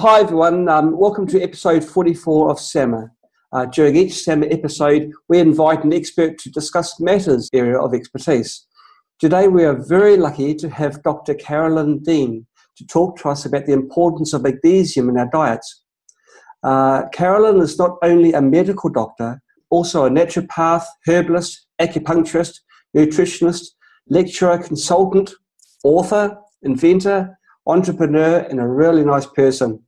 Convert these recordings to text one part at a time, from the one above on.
Hi, everyone. Um, welcome to episode 44 of SAMA. Uh, during each SAMA episode, we invite an expert to discuss matters area of expertise. Today, we are very lucky to have Dr. Carolyn Dean to talk to us about the importance of magnesium in our diets. Uh, Carolyn is not only a medical doctor, also a naturopath, herbalist, acupuncturist, nutritionist, lecturer, consultant, author, inventor, entrepreneur, and a really nice person.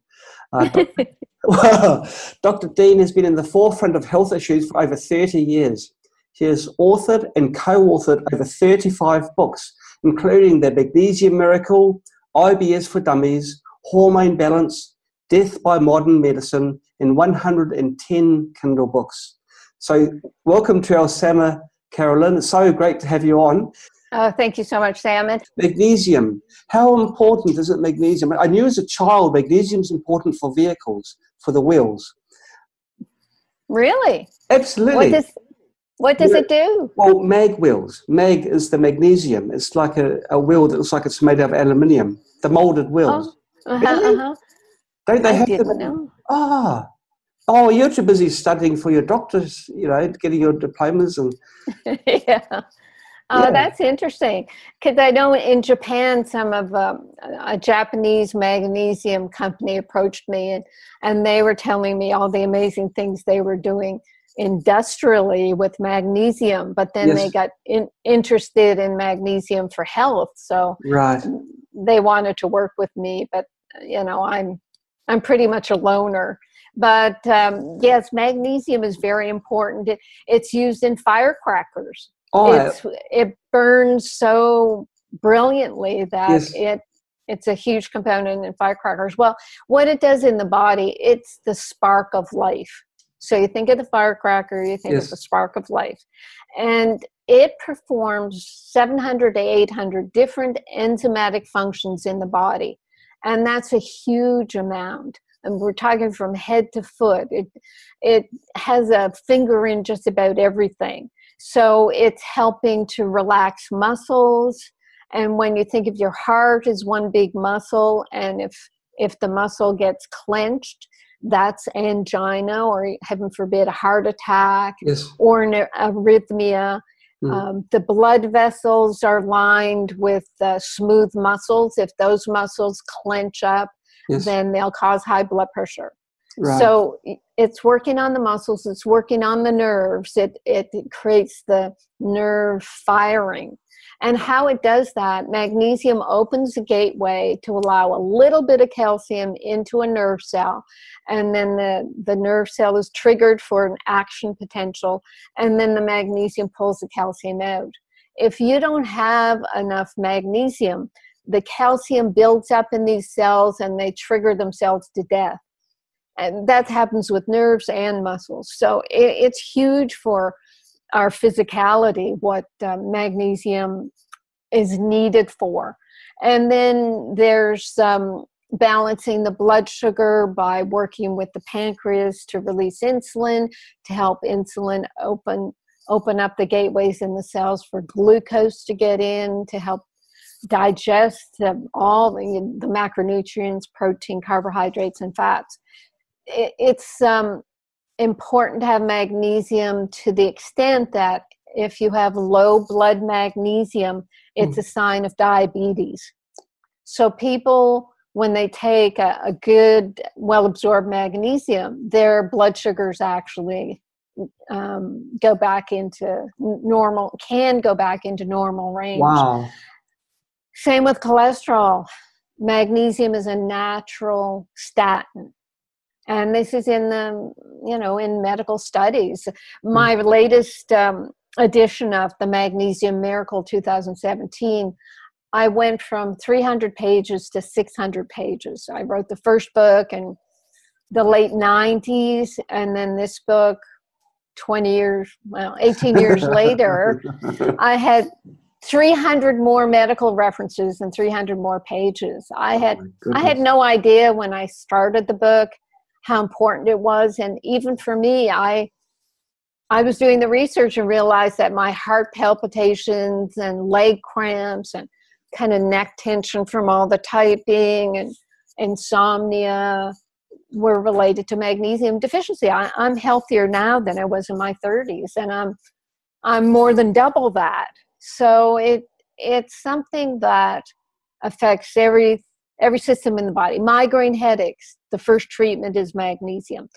Uh, Dr. Dr. Dean has been in the forefront of health issues for over 30 years. He has authored and co authored over 35 books, including The Magnesium Miracle, IBS for Dummies, Hormone Balance, Death by Modern Medicine, and 110 Kindle books. So, welcome to our SAMA, Carolyn. It's so great to have you on. Oh, thank you so much, Sam. Magnesium. How important is it magnesium? I knew as a child magnesium is important for vehicles, for the wheels. Really? Absolutely. What does, what does it do? Well, mag wheels. Mag is the magnesium. It's like a, a wheel that looks like it's made of aluminium. The molded wheels. Oh, uh-huh, really? uh-huh. Don't they I have didn't them? Ah. Oh, you're too busy studying for your doctors, you know, getting your diplomas and yeah. Oh, Yeah. that's interesting. Because I know in Japan, some of um, a Japanese magnesium company approached me, and and they were telling me all the amazing things they were doing industrially with magnesium. But then they got in, interested in magnesium for health, so right. they wanted to work with me. But you know, I'm I'm pretty much a loner. But um, yes, magnesium is very important. It, it's used in firecrackers Oh, it's it burns so brilliantly that Yes. it it's a huge component in firecrackers. Well, what it does in the body, it's the spark of life. So you think of the firecracker, you think Yes. of the spark of life. And it performs 700 to 800 different enzymatic functions in the body. And that's a huge amount. And we're talking from head to foot. It, it has a finger in just about everything. So it's helping to relax muscles. And when you think of your heart as one big muscle, and if if the muscle gets clenched, that's angina, or heaven forbid, a heart attack, yes. or an arrhythmia. Mm. Um, the blood vessels are lined with uh, smooth muscles. If those muscles clench up, Yes. then they'll cause high blood pressure. right. So it's working on the muscles, it's working on the nerves, it, it creates the nerve firing. And how it does that, magnesium opens the gateway to allow a little bit of calcium into a nerve cell. And then the, the nerve cell is triggered for an action potential. And then the magnesium pulls the calcium out. If you don't have enough magnesium, the calcium builds up in these cells and they trigger themselves to death and that happens with nerves and muscles. So it, it's huge for our physicality what uh, magnesium is needed for. And then there's um, balancing the blood sugar by working with the pancreas to release insulin to help insulin open open up the gateways in the cells for glucose to get in to help digest um, all the, the macronutrients protein carbohydrates and fats it, it's um, important to have magnesium to the extent that if you have low blood magnesium, it's a sign of diabetes. So people, when they take a, a good, well-absorbed magnesium, their blood sugars actually um, go back into normal, can go back into normal range. wow. Same with cholesterol. Magnesium is a natural statin. And this is in the, you know, in medical studies. My latest um, edition of the Magnesium Miracle 2017, I went from 300 pages to 600 pages. I wrote the first book in the late 90s, and then this book 20 years, well, 18 years later. I had 300 more medical references and 300 more pages. I had Oh, I had no idea when I started the book how important it was and even for me I I was doing the research and realized that my heart palpitations and leg cramps and kind of neck tension from all the typing and insomnia were related to magnesium deficiency. I, I'm healthier now than I was in my 30s, and I'm I'm more than double that. So it it's something that affects every every system in the body. Migraine headaches, the first treatment is magnesium.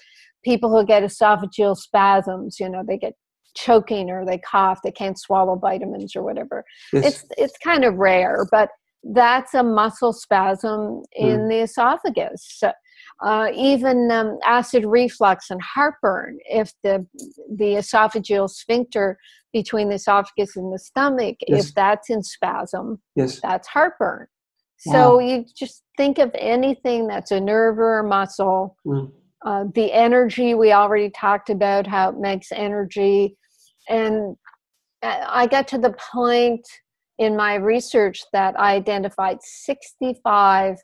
People who get esophageal spasms, you know, they get choking or they cough, they can't swallow vitamins or whatever. Yes. It's it's kind of rare, but that's a muscle spasm in mm. the esophagus. So, uh, even um, acid reflux and heartburn, if the the esophageal sphincter between the esophagus and the stomach, yes. if that's in spasm, yes. that's heartburn. So wow. you just think of anything that's a nerve or a muscle. Mm. Uh, the energy we already talked about how it makes energy, and I got to the point in my research that I identified 65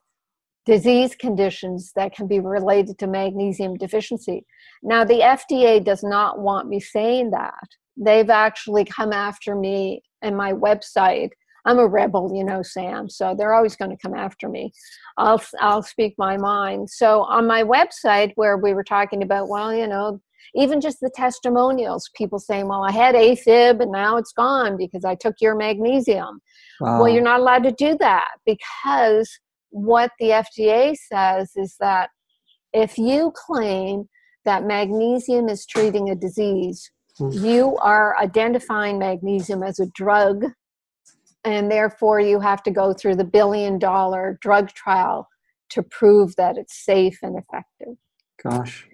disease conditions that can be related to magnesium deficiency. Now, the FDA does not want me saying that. They've actually come after me and my website. I'm a rebel, you know, Sam, so they're always going to come after me. I'll, I'll speak my mind. So, on my website, where we were talking about, well, you know, even just the testimonials, people saying, well, I had AFib and now it's gone because I took your magnesium. Wow. Well, you're not allowed to do that because what the FDA says is that if you claim that magnesium is treating a disease, mm. you are identifying magnesium as a drug, and therefore you have to go through the billion dollar drug trial to prove that it's safe and effective. Gosh.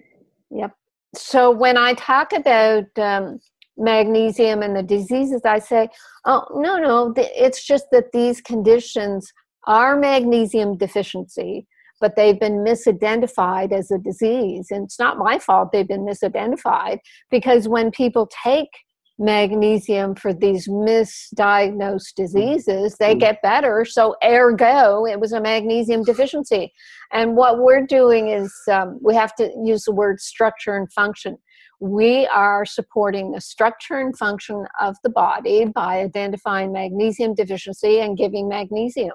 Yep. So when I talk about um, magnesium and the diseases, I say, oh, no, no, it's just that these conditions are magnesium deficiency, but they've been misidentified as a disease. And it's not my fault they've been misidentified because when people take magnesium for these misdiagnosed diseases, they mm. get better. So, ergo, it was a magnesium deficiency. And what we're doing is um, we have to use the word structure and function. We are supporting the structure and function of the body by identifying magnesium deficiency and giving magnesium.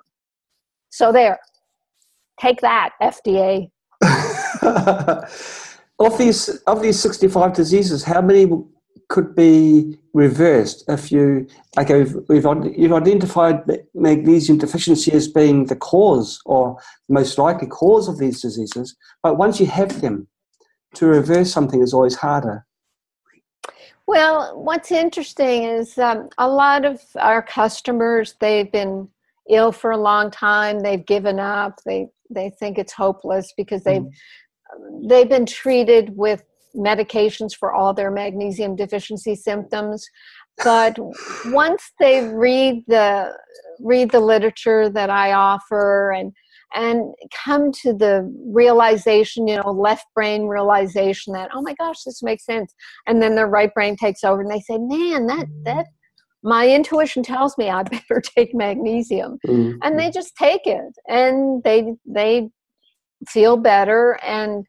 So there, take that, FDA. of these of these sixty five diseases, how many could be reversed if you okay? We've, we've you've identified magnesium deficiency as being the cause or most likely cause of these diseases, but once you have them, to reverse something is always harder. Well, what's interesting is um, a lot of our customers they've been ill for a long time they've given up they they think it's hopeless because they've mm. they've been treated with medications for all their magnesium deficiency symptoms but once they read the read the literature that i offer and and come to the realization you know left brain realization that oh my gosh this makes sense and then their right brain takes over and they say man that that my intuition tells me I better take magnesium, mm-hmm. and they just take it, and they they feel better. And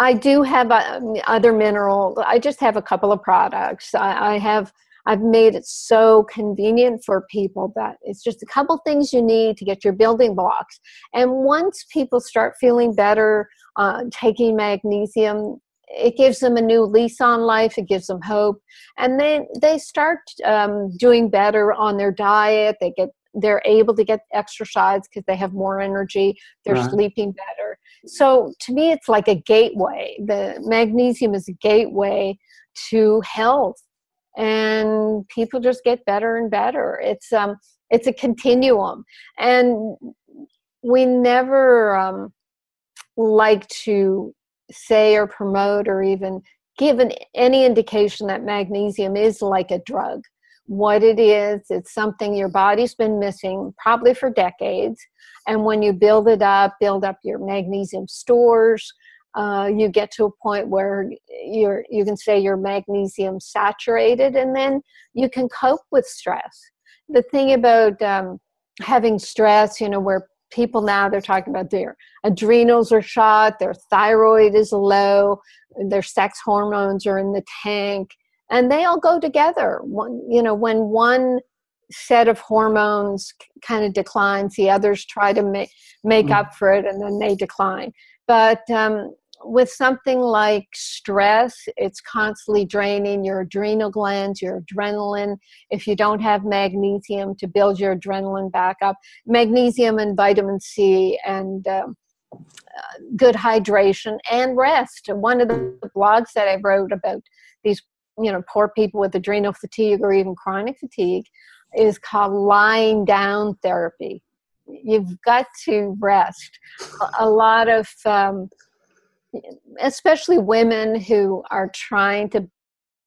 I do have uh, other mineral. I just have a couple of products. I, I have. I've made it so convenient for people that it's just a couple things you need to get your building blocks. And once people start feeling better, uh, taking magnesium, it gives them a new lease on life it gives them hope and then they start um, doing better on their diet they get they're able to get exercise because they have more energy they're right. sleeping better so to me it's like a gateway the magnesium is a gateway to health and people just get better and better it's um it's a continuum and we never um like to say or promote or even give an, any indication that magnesium is like a drug. What it is, it's something your body's been missing probably for decades. And when you build it up, build up your magnesium stores, uh, you get to a point where you're you can say you're magnesium saturated, and then you can cope with stress. The thing about um, having stress, you know, where people now they're talking about their adrenals are shot their thyroid is low their sex hormones are in the tank and they all go together. One you know when one set of hormones kind of declines the others try to make make Mm. up for it and then they decline. But um, with something like stress it's constantly draining your adrenal glands your adrenaline. If you don't have magnesium to build your adrenaline back up magnesium and vitamin c and um, uh, good hydration and rest. One of the blogs that i wrote about these you know poor people with adrenal fatigue or even chronic fatigue is called lying down therapy. You've got to rest. A, lot of um, especially women who are trying to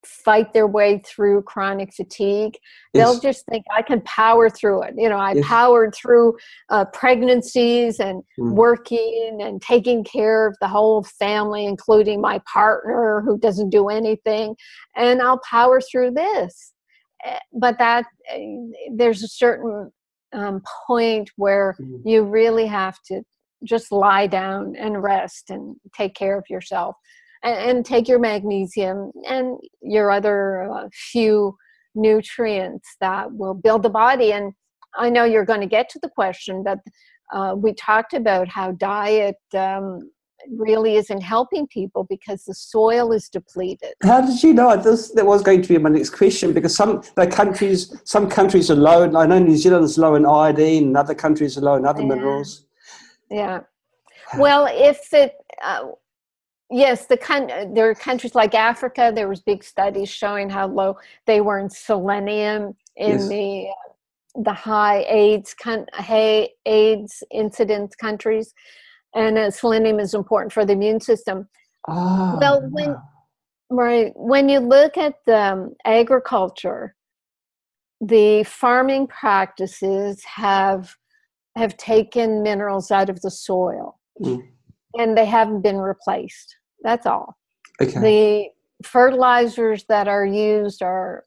fight their way through chronic fatigue they'll just think i can power through it. You know i powered through uh, pregnancies and Mm. working and taking care of the whole family including my partner who doesn't do anything and i'll power through this. Eh, but that eh, there's a certain um, point where Mm. you really have to just lie down and rest and take care of yourself and, and take your magnesium and your other uh, few nutrients that will build the body and i know you're going to get to the question but uh, we talked about how diet um, really isn't helping people because the soil is depleted How did you know this? That was going to be my next question because some the countries, some countries are low. And I know New Zealand is low in iodine, and other countries are low in other Yeah. minerals. Yeah. Well, if it, uh, yes, the coun- there are countries like Africa. There was big studies showing how low they were in selenium in Yes. the the high AIDS con- high AIDS incidence countries, and uh, selenium is important for the immune system. Ah, Well, when- Right. When you look at um, agriculture, the farming practices have have taken minerals out of the soil, Mm. And they haven't been replaced. That's all. okay, The fertilizers that are used are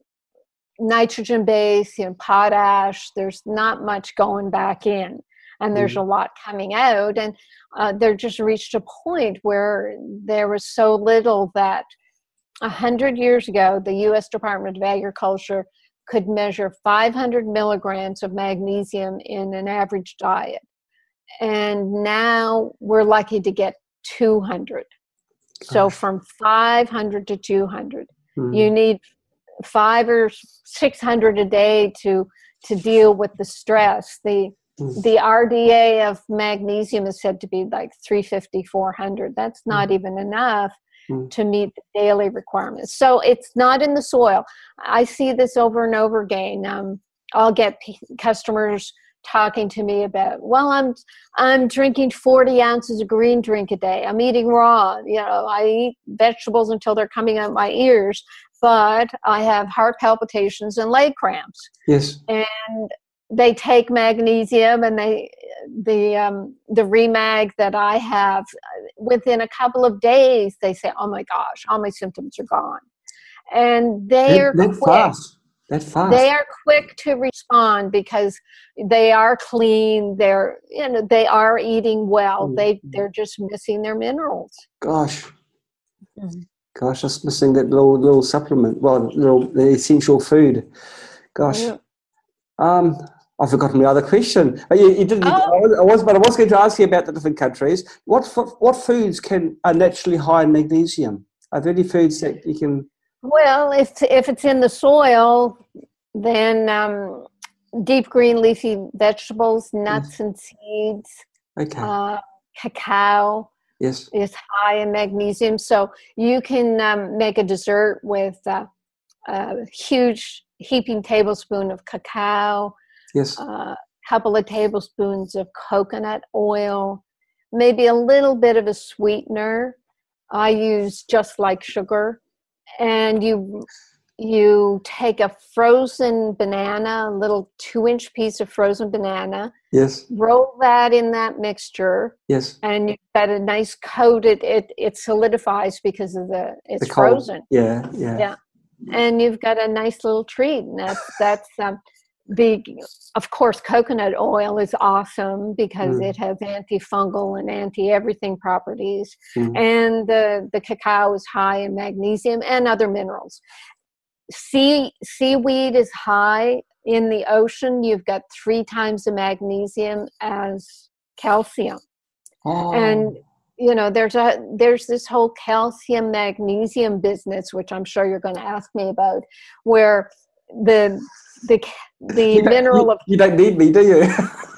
nitrogen based, you know, potash. There's not much going back in, and there's a lot coming out. And uh, they're just reached a point where there was so little that a hundred years ago, the U.S. Department of Agriculture could measure 500 milligrams of magnesium in an average diet, and now we're lucky to get 200. So from 500 to 200 Mm. you need five or six hundred a day to to deal with the stress the Mm. the rda of magnesium is said to be like 350 400 that's not even enough Mm. to meet the daily requirements so it's not in the soil i see this over and over again um, i'll get p- customers talking to me about well i'm i'm drinking 40 ounces of green drink a day. I'm eating raw. You know i eat vegetables until they're coming out my ears but i have heart palpitations and leg cramps. Yes, and they take magnesium and they the um, the ReMag that i have within a couple of days they say oh my gosh all my symptoms are gone. And they are that, that quick. fast, that fast. they are quick to respond because they are clean they're you know they are eating well Mm. they they're just missing their minerals Gosh, Mhm. gosh, just missing that little little supplement. Well, little the essential food. Gosh, Yeah. um, I've forgotten my other question. Uh, You, you did. Oh. I, was, but I was going to ask you about the different countries. What what foods can are naturally high in magnesium? Are there any foods that you can? Well if if it's in the soil then um, deep green leafy vegetables nuts and seeds Okay. uh, cacao yes. is high in magnesium so you can um, make a dessert with uh, a huge heaping tablespoon of cacao Yes. a couple of tablespoons of coconut oil, maybe a little bit of a sweetener. I use just like sugar, and you you take a frozen banana, a little two-inch piece of frozen banana, yes. roll that in that mixture, Yes. and you've got a nice coated. It it solidifies because of the it's The frozen Yeah. Yeah. Yeah. and you've got a nice little treat and that's that's um, the of course coconut oil is awesome because Mm. it has antifungal and anti everything properties Mm. and the the cacao is high in magnesium and other minerals sea seaweed is high in the ocean, you've got three times the magnesium as calcium. Oh. And you know, there's a there's this whole calcium magnesium business, which I'm sure you're going to ask me about, where the the the you mineral of you don't need me, do you?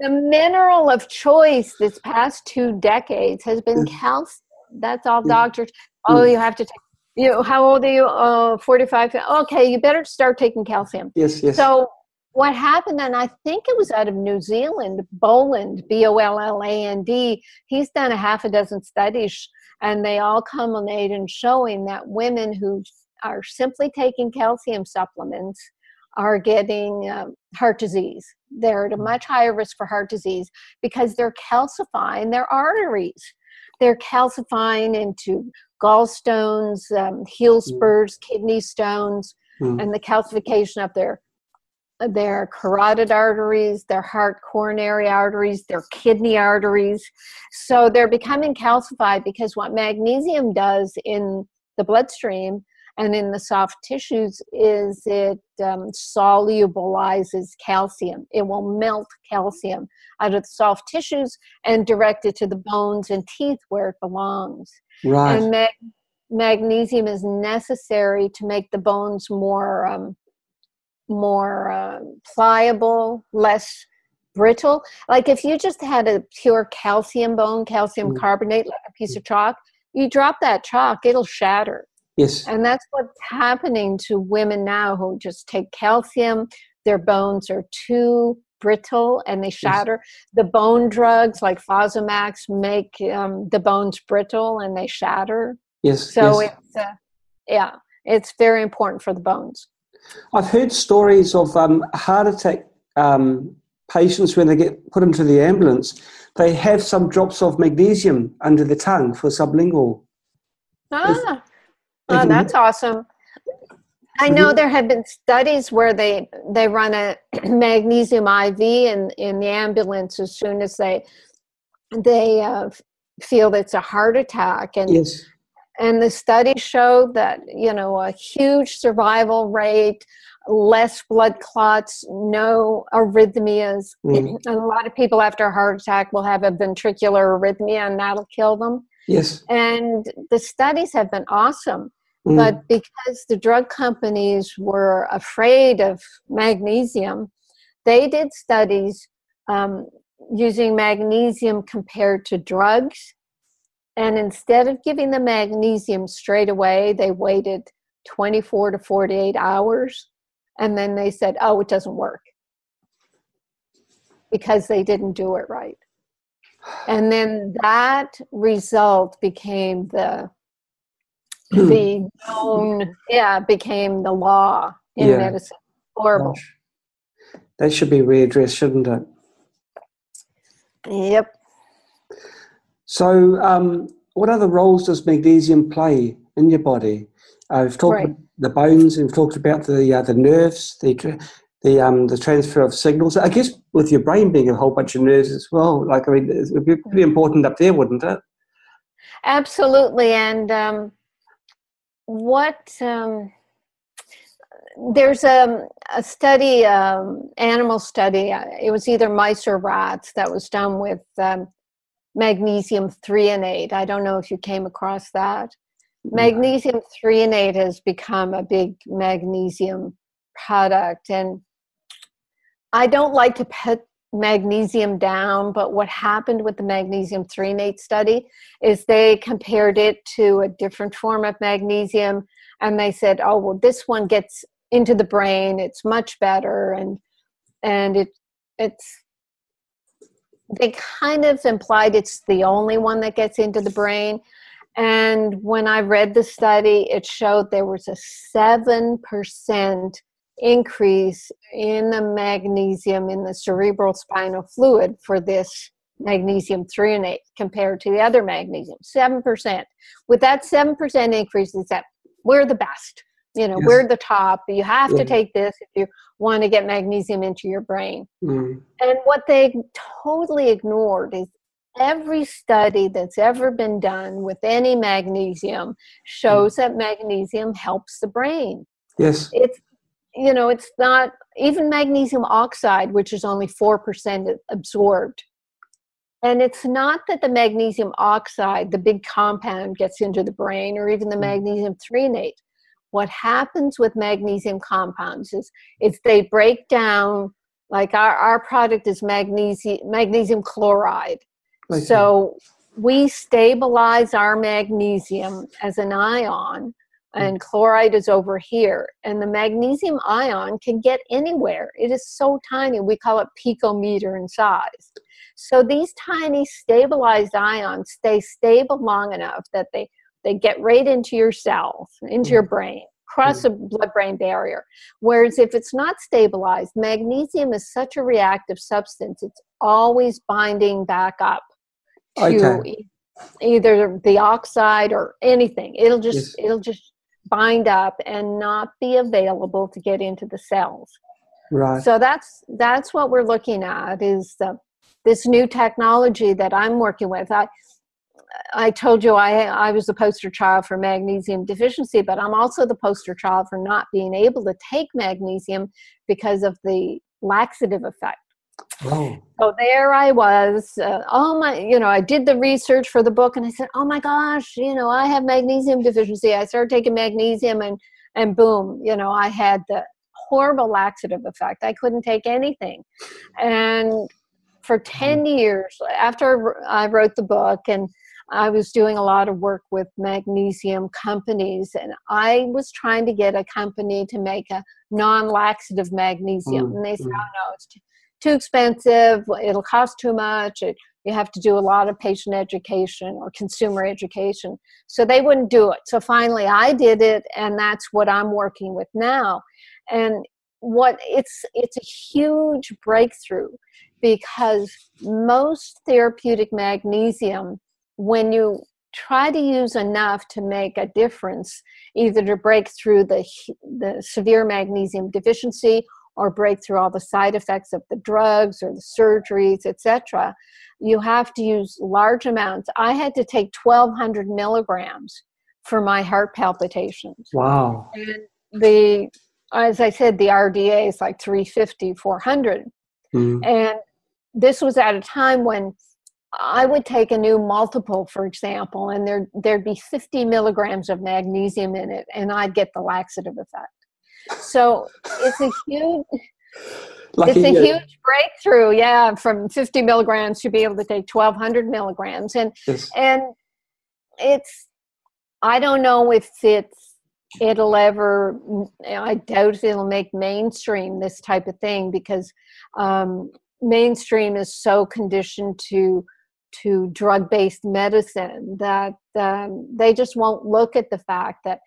the mineral of choice this past two decades has been calcium. That's all doctors. Oh, you have to take. You know, how old are you? Oh, 45. Okay, you better start taking calcium. yes, yes. So what happened, and I think it was out of New Zealand, Bolland, B O L L A N D, he's done a half a dozen studies, and they all culminate in showing that women who are simply taking calcium supplements are getting um, heart disease. They're at a much higher risk for heart disease because they're calcifying their arteries. They're calcifying into gallstones, um, heel spurs, kidney stones, Mm. and the calcification of their their carotid arteries, their heart coronary arteries, their kidney arteries. So they're becoming calcified because what magnesium does in the bloodstream and in the soft tissues is it um, solubilizes calcium. It will melt calcium out of the soft tissues and direct it to the bones and teeth where it belongs. right. And mag- magnesium is necessary to make the bones more um, more uh, pliable, less brittle. Like if you just had a pure calcium bone, calcium Mm. carbonate, like a piece of chalk, you drop that chalk, it'll shatter. Yes. And that's what's happening to women now who just take calcium. Their bones are too brittle and they shatter. The bone drugs like Fosamax make um, the bones brittle and they shatter. Yes. So yes. it's, uh, yeah, it's very important for the bones. I've heard stories of um, heart attack um, patients when they get put into the ambulance, they have some drops of magnesium under the tongue for sublingual. Ah, they oh, that's awesome. I know there have been studies where they they run a magnesium IV in in the ambulance as soon as they they uh, feel it's a heart attack, and Yes. and the study showed that you know a huge survival rate, less blood clots, no arrhythmias. Mm. And a lot of people after a heart attack will have a ventricular arrhythmia, and that'll kill them. Yes. And the studies have been awesome. Mm. But because the drug companies were afraid of magnesium, they did studies um, using magnesium compared to drugs. And instead of giving the magnesium straight away, they waited 24 to 48 hours. And then they said, oh, it doesn't work because they didn't do it right. And then that result became the the known yeah became the law in Yeah. medicine horrible. That should be readdressed, shouldn't it? yep So, um, what other roles does magnesium play in your body? Uh, we've talked Right. about the bones, and we've talked about the uh, the nerves, the the um, the transfer of signals. I guess with your brain being a whole bunch of nerves as well. Like, I mean, it would be pretty important up there, wouldn't it? absolutely and um, what um, there's a, a study um, animal study uh, it was either mice or rats that was done with um, magnesium threonate i don't know if you came across that magnesium threonate has become a big magnesium product and i don't like to put magnesium down but what happened with the magnesium threonate study is they compared it to a different form of magnesium and they said oh well this one gets into the brain it's much better and and it it's they kind of implied it's the only one that gets into the brain and when I read the study, it showed there was a 7% increase in the magnesium in the cerebral spinal fluid for this magnesium threonate compared to the other magnesium. 7%. With that 7% increase, is that we're the best. You know, Yes. we're the top. You have Yeah. to take this if you want to get magnesium into your brain. Mm. And what they totally ignored is every study that's ever been done with any magnesium shows that magnesium helps the brain. Yes. It's you know, it's not even magnesium oxide, which is only 4% absorbed. And it's not that the magnesium oxide, the big compound, gets into the brain or even the mm. magnesium threonate. What happens with magnesium compounds is, is they break down, like our, our product is magnesium, magnesium chloride. So we stabilize our magnesium as an ion Mm. and chloride is over here. And the magnesium ion can get anywhere. It is so tiny. We call it picometer in size. So these tiny stabilized ions stay stable long enough that they, they get right into your cells, into mm. your brain, cross mm. the blood brain barrier. Whereas if it's not stabilized, magnesium is such a reactive substance, it's always binding back up to okay. either the oxide or anything. It'll just yes. it'll just bind up and not be available to get into the cells. Right. So that's that's what we're looking at is the, this new technology that I'm working with. I I told you I I was the poster child for magnesium deficiency, but I'm also the poster child for not being able to take magnesium because of the laxative effect. Oh. So there I was. Uh, oh my, you know, I did the research for the book, and I said, "Oh my gosh, you know, I have magnesium deficiency." I started taking magnesium, and and boom, you know, I had the horrible laxative effect. I couldn't take anything, and for ten years after I wrote the book, and I was doing a lot of work with magnesium companies, and I was trying to get a company to make a non-laxative magnesium, mm, and they said, mm. "Oh no, it's." Too, too expensive, it'll cost too much, it, you have to do a lot of patient education or consumer education. So they wouldn't do it. So finally I did it and that's what I'm working with now. And what it's it's a huge breakthrough because most therapeutic magnesium when you try to use enough to make a difference either to break through the the severe magnesium deficiency or break through all the side effects of the drugs or the surgeries, etc. You have to use large amounts. I had to take 1,200 milligrams for my heart palpitations. Wow. And the, as I said, the RDA is like 350, 400. Mm. And this was at a time when I would take a new multiple, for example, and there there'd be 50 milligrams of magnesium in it, and I'd get the laxative effect. So it's a huge Lucky it's a you. huge breakthrough, yeah, from 50 milligrams to be able to take 1200 milligrams. And yes. and it's I don't know if it's it'll ever I doubt it'll make mainstream this type of thing because um, mainstream is so conditioned to to drug-based medicine that um, they just won't look at the fact that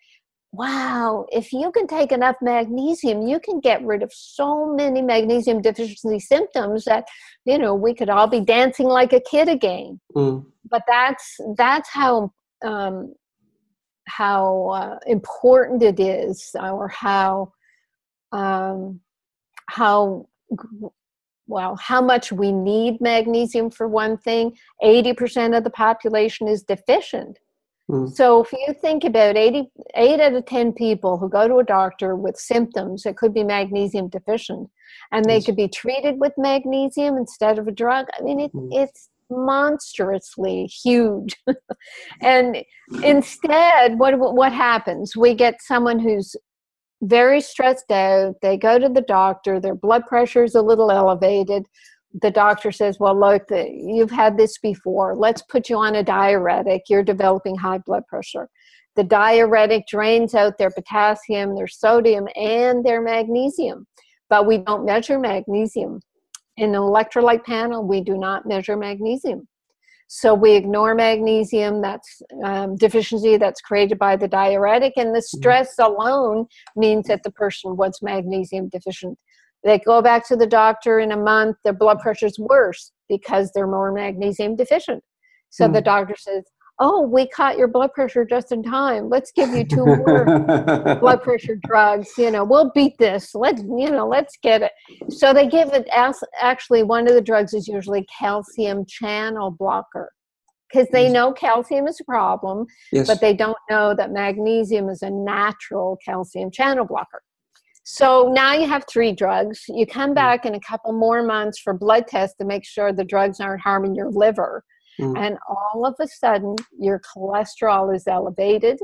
wow, if you can take enough magnesium, you can get rid of so many magnesium deficiency symptoms that, you know, we could all be dancing like a kid again. Mm. But that's that's how um, how uh, important it is, or how um, how well how much we need magnesium for one thing. Eighty percent of the population is deficient Mm. So if you think about 80, 8 out of 10 people who go to a doctor with symptoms that could be magnesium deficient, and they yes. could be treated with magnesium instead of a drug, I mean, it, mm. it's monstrously huge. and instead, what, what happens? We get someone who's very stressed out, they go to the doctor, their blood pressure is a little elevated, the doctor says, Well, look, you've had this before. Let's put you on a diuretic. You're developing high blood pressure. The diuretic drains out their potassium, their sodium, and their magnesium. But we don't measure magnesium. In an electrolyte panel, we do not measure magnesium. So we ignore magnesium, that's um, deficiency that's created by the diuretic, and the mm-hmm. stress alone means that the person was magnesium deficient. They go back to the doctor in a month, their blood pressure is worse because they're more magnesium deficient. So mm. the doctor says, Oh, we caught your blood pressure just in time. Let's give you two more blood pressure drugs. You know, we'll beat this. Let's, you know, let's get it. So they give it as actually one of the drugs is usually calcium channel blocker. because they know calcium is a problem, Yes. but they don't know that magnesium is a natural calcium channel blocker. So now you have three drugs. You come back in a couple more months for blood tests to make sure the drugs aren't harming your liver. Mm. And all of a sudden, your cholesterol is elevated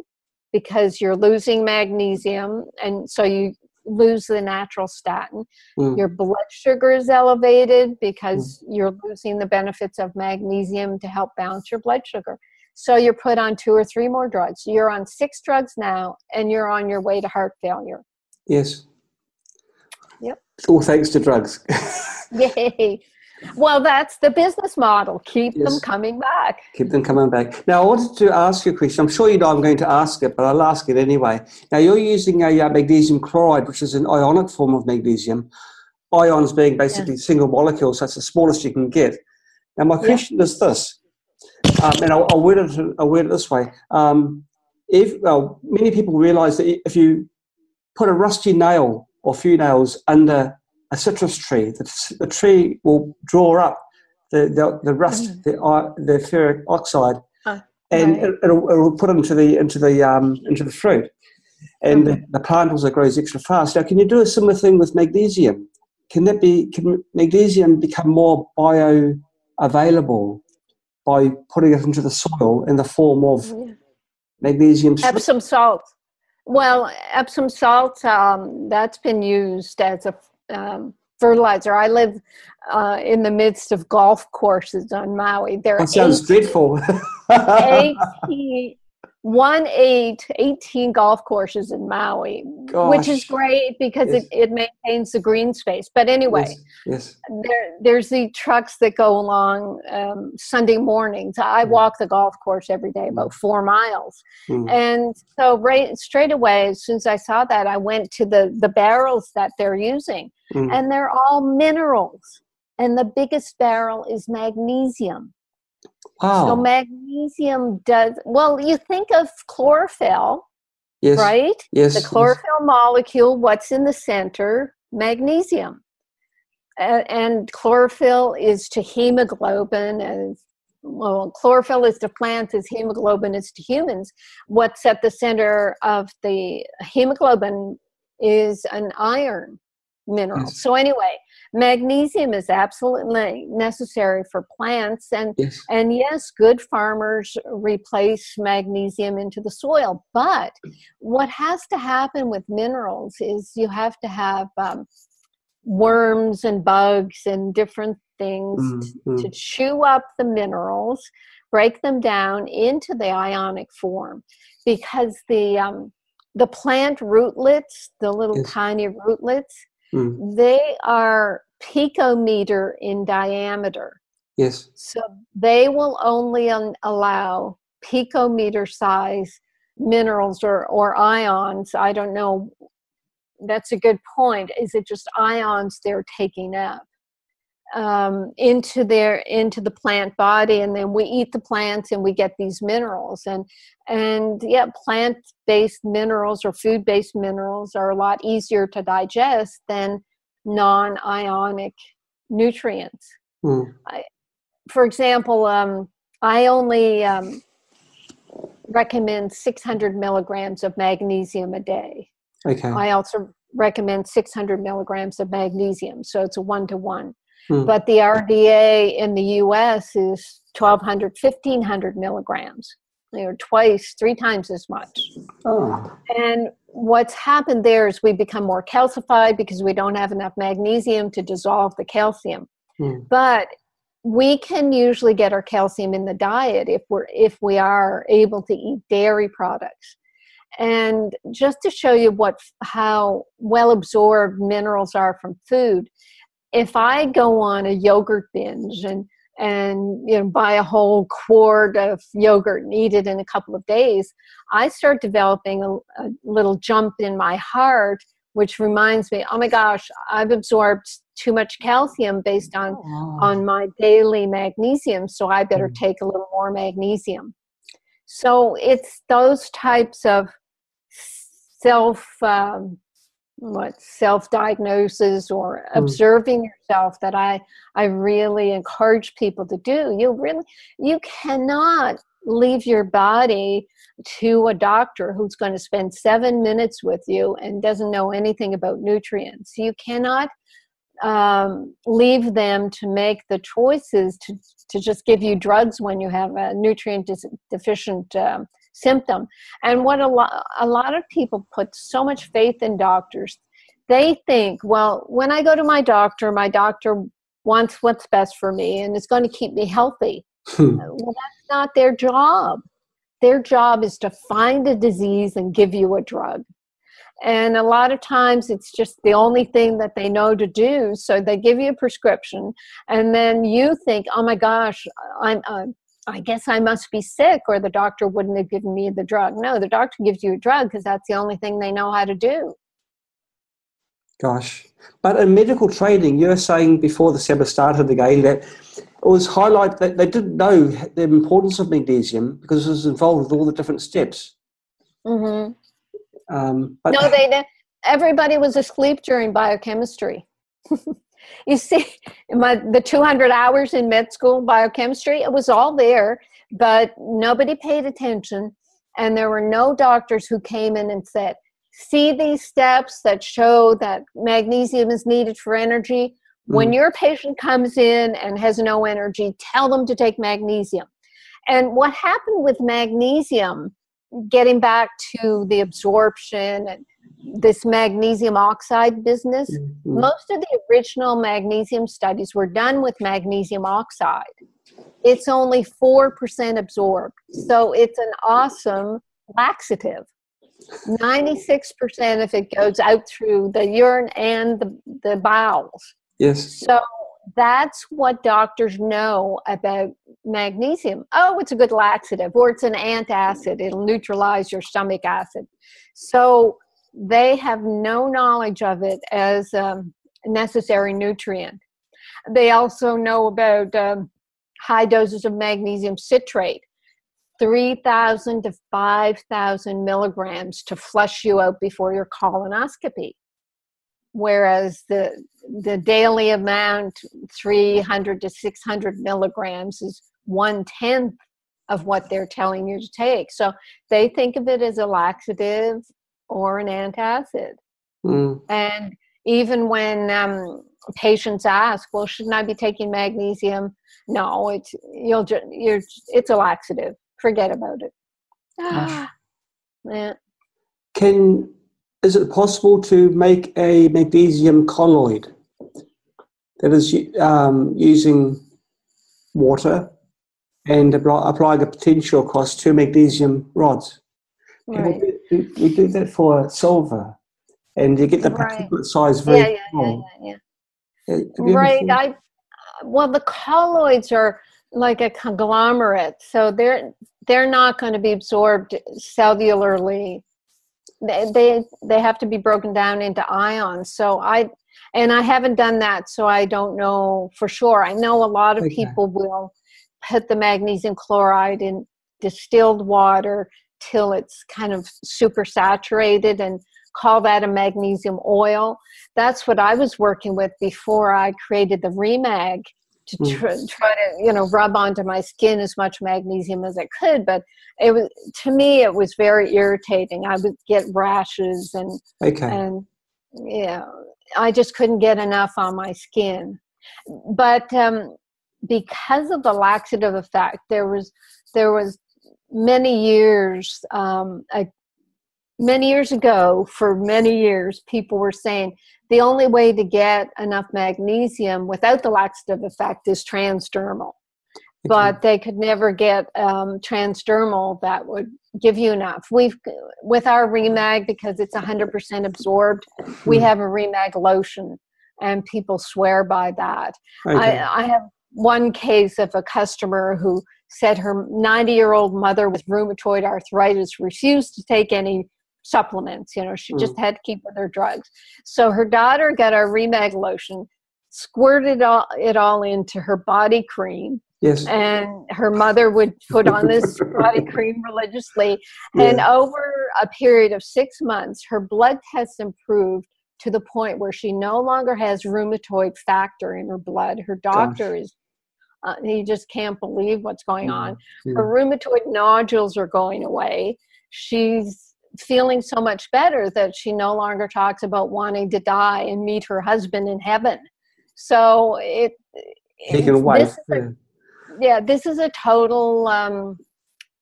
because you're losing magnesium. And so you lose the natural statin. Mm. Your blood sugar is elevated because you're losing the benefits of magnesium to help balance your blood sugar. So you're put on two or three more drugs. You're on six drugs now, and you're on your way to heart failure. yes. All thanks to drugs. Yay! Well, that's the business model. Keep them coming back. Keep them coming back. Now, I wanted to ask you a question. I'm sure you know I'm going to ask it, but I'll ask it anyway. Now, you're using a uh, magnesium chloride, which is an ionic form of magnesium. Ions being basically single molecules, so it's the smallest you can get. Now, my Yeah. question is this, um, and I'll, I'll, word it, I'll word it this way. Um, if well, many people realise that if you put a rusty nail or few nails under a citrus tree, the, the tree will draw up the, the, the rust, the, i- the ferric oxide, Uh, and right. it, it'll, it'll put into the into the um, into the fruit, and the, the plant also grows extra fast. Now, can you do a similar thing with magnesium? Can that be? Can magnesium become more bioavailable by putting it into the soil in the form of Yeah. magnesium? sulfate? Epsom salt. Well, Epsom salt, um, that's been used as a um, fertilizer. I live uh, in the midst of golf courses on Maui. There That sounds 18 dreadful. 18, one eight, 18 golf courses in Maui, which is great because Yes. it, it maintains the green space. But anyway, Yes. yes. there, there's the trucks that go along um, Sunday mornings. I Mm. walk the golf course every day, about four miles. Mm. And so right straight away, as soon as I saw that, I went to the, the barrels that they're using. Mm. And they're all minerals. And the biggest barrel is magnesium. Wow. So magnesium does well. You think of chlorophyll, yes. right? Yes. The yes. chlorophyll molecule. What's in the center? Magnesium. And chlorophyll is to hemoglobin, and well, chlorophyll is to plants as hemoglobin is to humans. What's at the center of the hemoglobin is an iron mineral. Yes. So anyway, magnesium is absolutely necessary for plants and Yes. and yes, good farmers replace magnesium into the soil. But what has to happen with minerals is you have to have um, worms and bugs and different things Mm, t- mm. to chew up the minerals, break them down into the ionic form, because the um, the plant rootlets, the little Yes. tiny rootlets, Mm. they are picometer in diameter. Yes. So they will only un- allow picometer size minerals or, or ions. I don't know. That's a good point. Is it just ions they're taking up um, into their into the plant body, and then we eat the plants and we get these minerals. And and yeah, plant based minerals or food based minerals are a lot easier to digest than non ionic nutrients Mm. for example, um, I only um, recommend 600 milligrams of magnesium a day. Okay. I also recommend 600 milligrams of magnesium, so it's a one to one. Mm. But the RDA in the US is 1200, 1500 milligrams, you know, twice, three times as much. oh. And what's happened there is we become more calcified because we don't have enough magnesium to dissolve the calcium. Mm. But we can usually get our calcium in the diet if we're if we are able to eat dairy products. And just to show you what how well absorbed minerals are from food, if I go on a yogurt binge and and you know buy a whole quart of yogurt and eat it in a couple of days, I start developing a, a little jump in my heart, which reminds me, oh my gosh, I've absorbed too much calcium based on Oh. on my daily magnesium, so I better Mm. take a little more magnesium. So it's those types of self um, what self-diagnosis or mm. observing yourself that I I really encourage people to do. You really you cannot leave your body to a doctor who's going to spend 7 minutes with you and doesn't know anything about nutrients. You cannot um, leave them to make the choices to, to just give you drugs when you have a nutrient deficient um, symptom. And what a lot a lot of people put so much faith in doctors. They think, well, when I go to my doctor, my doctor wants what's best for me and is going to keep me healthy. Hmm. Well, that's not their job. Their job is to find a disease and give you a drug. And a lot of times it's just the only thing that they know to do. So they give you a prescription, and then you think, oh my gosh, I'm, I'm I guess I must be sick, or the doctor wouldn't have given me the drug. No, the doctor gives you a drug because that's the only thing they know how to do. Gosh. But in medical training, you were saying before the seminar started again that it was highlight that they didn't know the importance of magnesium because it was involved with all the different steps. Mm-hmm. Um, but no, they didn't. Everybody was asleep during biochemistry. you see my the 200 hours in med school biochemistry it was all there but nobody paid attention and there were no doctors who came in and said see these steps that show that magnesium is needed for energy mm. when your patient comes in and has no energy tell them to take magnesium and what happened with magnesium getting back to the absorption and this magnesium oxide business, mm-hmm. most of the original magnesium studies were done with magnesium oxide. It's only 4% absorbed. So it's an awesome laxative. 96% if it goes out through the urine and the, the bowels. Yes. So that's what doctors know about magnesium. Oh, it's a good laxative, or it's an antacid. It'll neutralize your stomach acid. So they have no knowledge of it as a necessary nutrient. They also know about um, high doses of magnesium citrate, 3,000 to 5,000 milligrams to flush you out before your colonoscopy. Whereas the, the daily amount, 300 to 600 milligrams, is one tenth of what they're telling you to take. So they think of it as a laxative or an antacid. Mm. And even when um, patients ask, "Well, shouldn't I be taking magnesium?" No, it's you'll just you're it's a laxative. Forget about it. Ah, yeah. Can is it possible to make a magnesium colloid that is um, using water and applying a potential across two magnesium rods? Right. We, we, do that for silver, and you get the right. particulate size very yeah, yeah, small. Yeah, yeah, yeah. Right. I well, the colloids are like a conglomerate, so they're they're not going to be absorbed cellularly. They, they they have to be broken down into ions. So I and I haven't done that, so I don't know for sure. I know a lot of okay. people will put the magnesium chloride in distilled water till it's kind of super saturated and call that a magnesium oil. That's what I was working with before I created the ReMag to hmm. try, try to you know rub onto my skin as much magnesium as I could. But it was to me it was very irritating. I would get rashes and okay. and yeah, I just couldn't get enough on my skin. But um, because of the laxative effect, there was there was many years, um, I, many years ago, for many years, people were saying the only way to get enough magnesium without the laxative effect is transdermal. But they could never get um, transdermal that would give you enough. We've with our ReMag because it's 100% absorbed. We hmm. have a ReMag lotion, and people swear by that. Okay. I, I have one case of a customer who said her 90 year old mother with rheumatoid arthritis refused to take any supplements. You know, she mm. just had to keep with her drugs. So her daughter got a ReMag lotion, squirted all, it all into her body cream. Yes. And her mother would put on this body cream religiously. Yeah. And over a period of six months, her blood tests improved to the point where she no longer has rheumatoid factor in her blood. Her doctor Gosh. is uh, he just can't believe what's going on. Yeah. Her rheumatoid nodules are going away. She's feeling so much better that she no longer talks about wanting to die and meet her husband in heaven. So it, taken away. Yeah. yeah. this is a total um,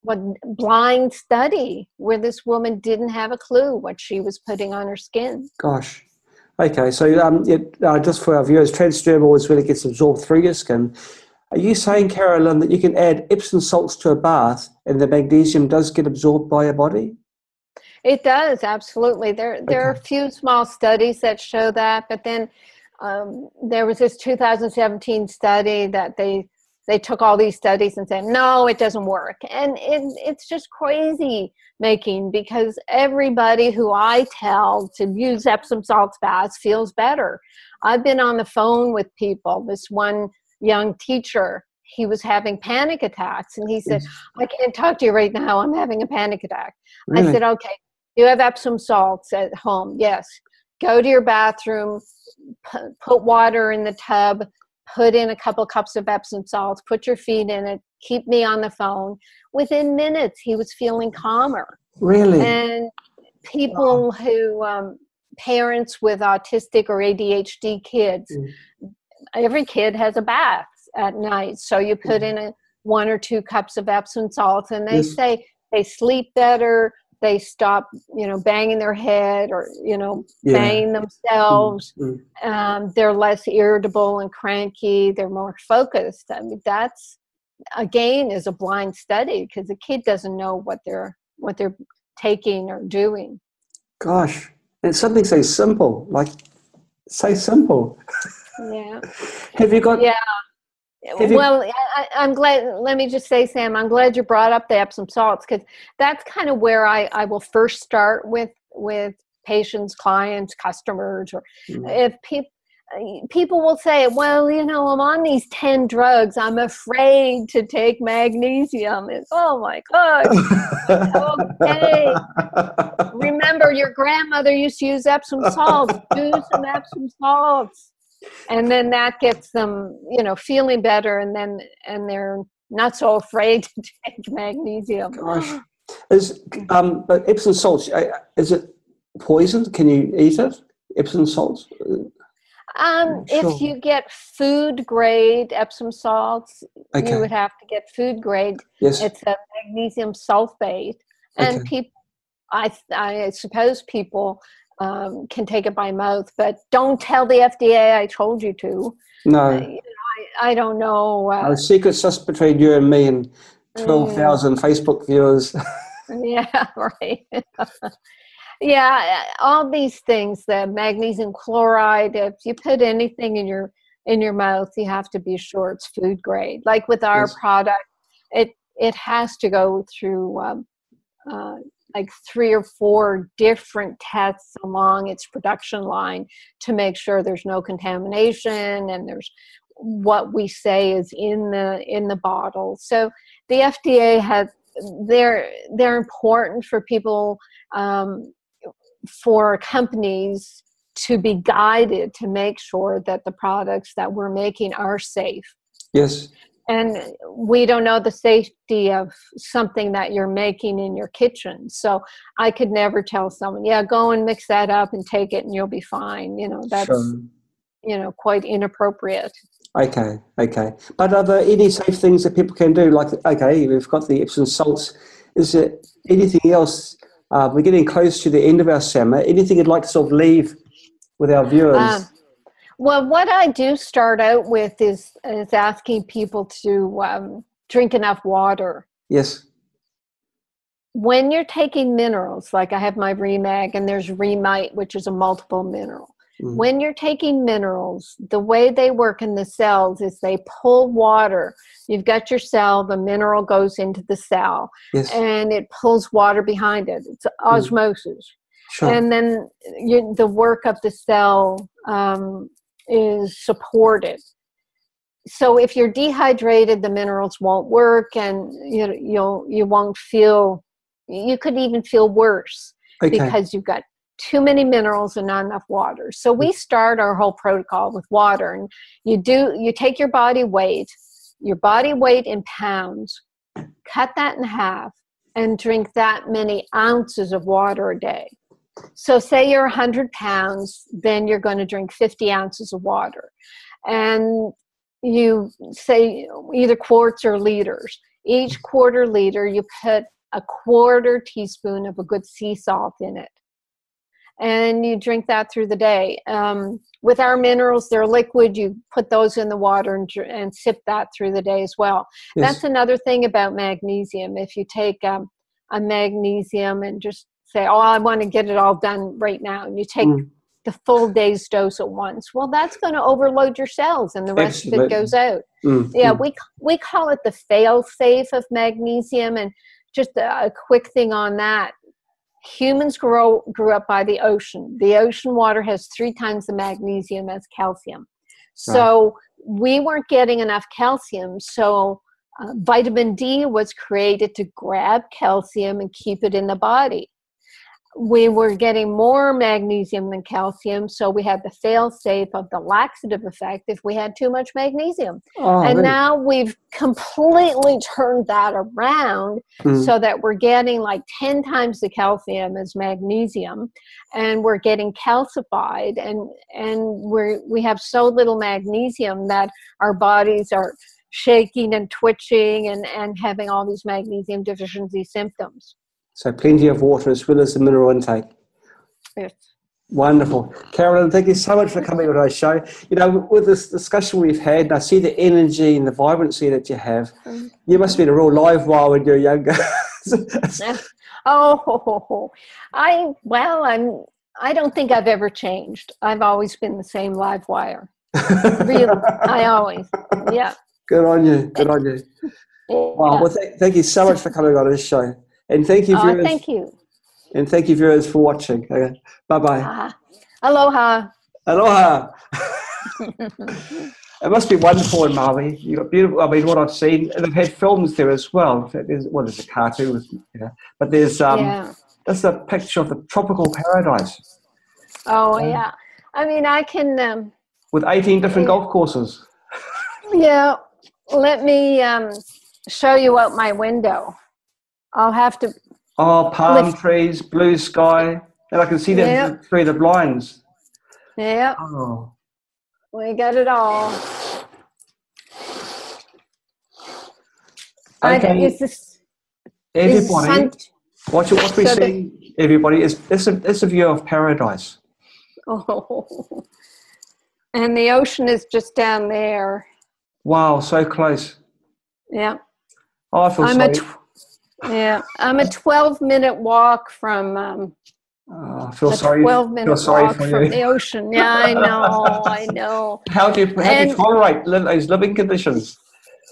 what blind study where this woman didn't have a clue what she was putting on her skin. Gosh. Okay, so um, it, uh, just for our viewers, transdermal is when it gets absorbed through your skin. Are you saying, Carolyn, that you can add Epsom salts to a bath and the magnesium does get absorbed by your body? It does, absolutely. There, there okay. are a few small studies that show that, but then um, there was this 2017 study that they they took all these studies and said no it doesn't work and it, it's just crazy making because everybody who i tell to use epsom salts baths feels better i've been on the phone with people this one young teacher he was having panic attacks and he said i can't talk to you right now i'm having a panic attack really? i said okay you have epsom salts at home yes go to your bathroom put water in the tub put in a couple cups of Epsom salts, put your feet in it, keep me on the phone. Within minutes, he was feeling calmer. Really? And people wow. who, um, parents with autistic or ADHD kids, mm. Every kid has a bath at night. So you put mm. in a one or two cups of Epsom salts, and they yes. say they sleep better, they stop you know banging their head or you know yeah. banging themselves mm-hmm. um, they're less irritable and cranky they're more focused i mean that's again is a blind study because the kid doesn't know what they're what they're taking or doing gosh and something so simple like so simple yeah have you got yeah well, I, am glad. Let me just say, Sam, I'm glad you brought up the Epsom salts because that's kind of where I, I will first start with with patients, clients, customers, or mm-hmm. if people people will say, well, you know, I'm on these 10 drugs. I'm afraid to take magnesium. It's, oh my God. okay. Remember, your grandmother used to use Epsom salts. Do some Epsom salts and then that gets them you know feeling better and then and they're not so afraid to take magnesium gosh is um but epsom salts is it poison can you eat it epsom salts um, sure. if you get food grade Epsom salts, okay. you would have to get food grade. Yes. It's a magnesium sulfate, and okay. people, I, I suppose people um, can take it by mouth, but don't tell the FDA I told you to. No. Uh, you know, I, I, don't know. Uh, a secret sus between you and me and 12,000 mm. Facebook viewers. yeah, right. yeah, all these things, the magnesium chloride, if you put anything in your in your mouth, you have to be sure it's food grade. Like with our yes. product, it it has to go through um, uh, like three or four different tests along its production line to make sure there's no contamination and there's what we say is in the in the bottle so the fda has they're they're important for people um, for companies to be guided to make sure that the products that we're making are safe. Yes. And we don't know the safety of something that you're making in your kitchen. So i could never tell someone yeah go and mix that up and take it and you'll be fine. You know that's sure. you know quite inappropriate. Okay okay. But are there any safe things that people can do? Like okay we've got the epsom salts. Is there anything else uh, we're getting close to the end of our summer anything you'd like to sort of leave with our viewers um, well, what I do start out with is is asking people to um, drink enough water. Yes. When you're taking minerals, like I have my ReMag, and there's ReMyte, which is a multiple mineral. Mm. When you're taking minerals, the way they work in the cells is they pull water. You've got your cell, the mineral goes into the cell, yes. and it pulls water behind it. It's mm. osmosis. Mm. Sure. And then you, the work of the cell um, is supported. So if you're dehydrated, the minerals won't work, and you you'll you won't feel. You could even feel worse okay. because you've got too many minerals and not enough water. So we mm. start our whole protocol with water, and you do you take your body weight, your body weight in pounds, cut that in half, and drink that many ounces of water a day. So, say you're 100 pounds, then you're going to drink 50 ounces of water. And you say either quarts or liters. Each quarter liter, you put a quarter teaspoon of a good sea salt in it. And you drink that through the day. Um, with our minerals, they're liquid. You put those in the water and, and sip that through the day as well. Yes. That's another thing about magnesium. If you take um, a magnesium and just say, oh, I want to get it all done right now. And you take mm. the full day's dose at once. Well, that's going to overload your cells and the rest Excellent. of it goes out. Mm. Yeah, mm. we, we call it the fail safe of magnesium. And just a, a quick thing on that humans grow, grew up by the ocean. The ocean water has three times the magnesium as calcium. So right. we weren't getting enough calcium. So uh, vitamin D was created to grab calcium and keep it in the body we were getting more magnesium than calcium, so we had the fail safe of the laxative effect if we had too much magnesium. Oh, and really? now we've completely turned that around mm. so that we're getting like 10 times the calcium as magnesium and we're getting calcified and and we're we have so little magnesium that our bodies are shaking and twitching and, and having all these magnesium deficiency symptoms. So plenty of water as well as the mineral intake. Yes. Wonderful. Carolyn, thank you so much for coming on our show. You know, with this discussion we've had, and I see the energy and the vibrancy that you have. Mm. You must have been a real live wire when you were younger. oh, I, well, I'm, I don't think I've ever changed. I've always been the same live wire. really, I always, yeah. Good on you. Good on you. Wow. Well, th- thank you so much for coming on this show. And thank you, oh, viewers. thank you. And thank you, viewers, for watching. Okay. Bye bye. Uh, aloha. Aloha. it must be wonderful in Maui. You got beautiful. I mean, what I've seen, and they've had films there as well. There's, Well, there's a cartoon, with, you know, but there's um, yeah. that's a picture of the tropical paradise. Oh um, yeah, I mean, I can. Um, with 18 different yeah. golf courses. yeah, let me um, show you out my window. I'll have to. Oh, palm lift. trees, blue sky, and I can see them yep. through the blinds. Yeah. Oh. We got it all. Okay. is this, everybody, watch what we so see, everybody, is it's a, it's a view of paradise. Oh. And the ocean is just down there. Wow, so close. Yeah. Oh, I feel I'm sorry. Yeah, I'm a 12 minute walk from. Um, oh, I feel sorry. 12 minute sorry walk from the ocean. Yeah, I know, I know. How do you, how and, do you tolerate those living conditions?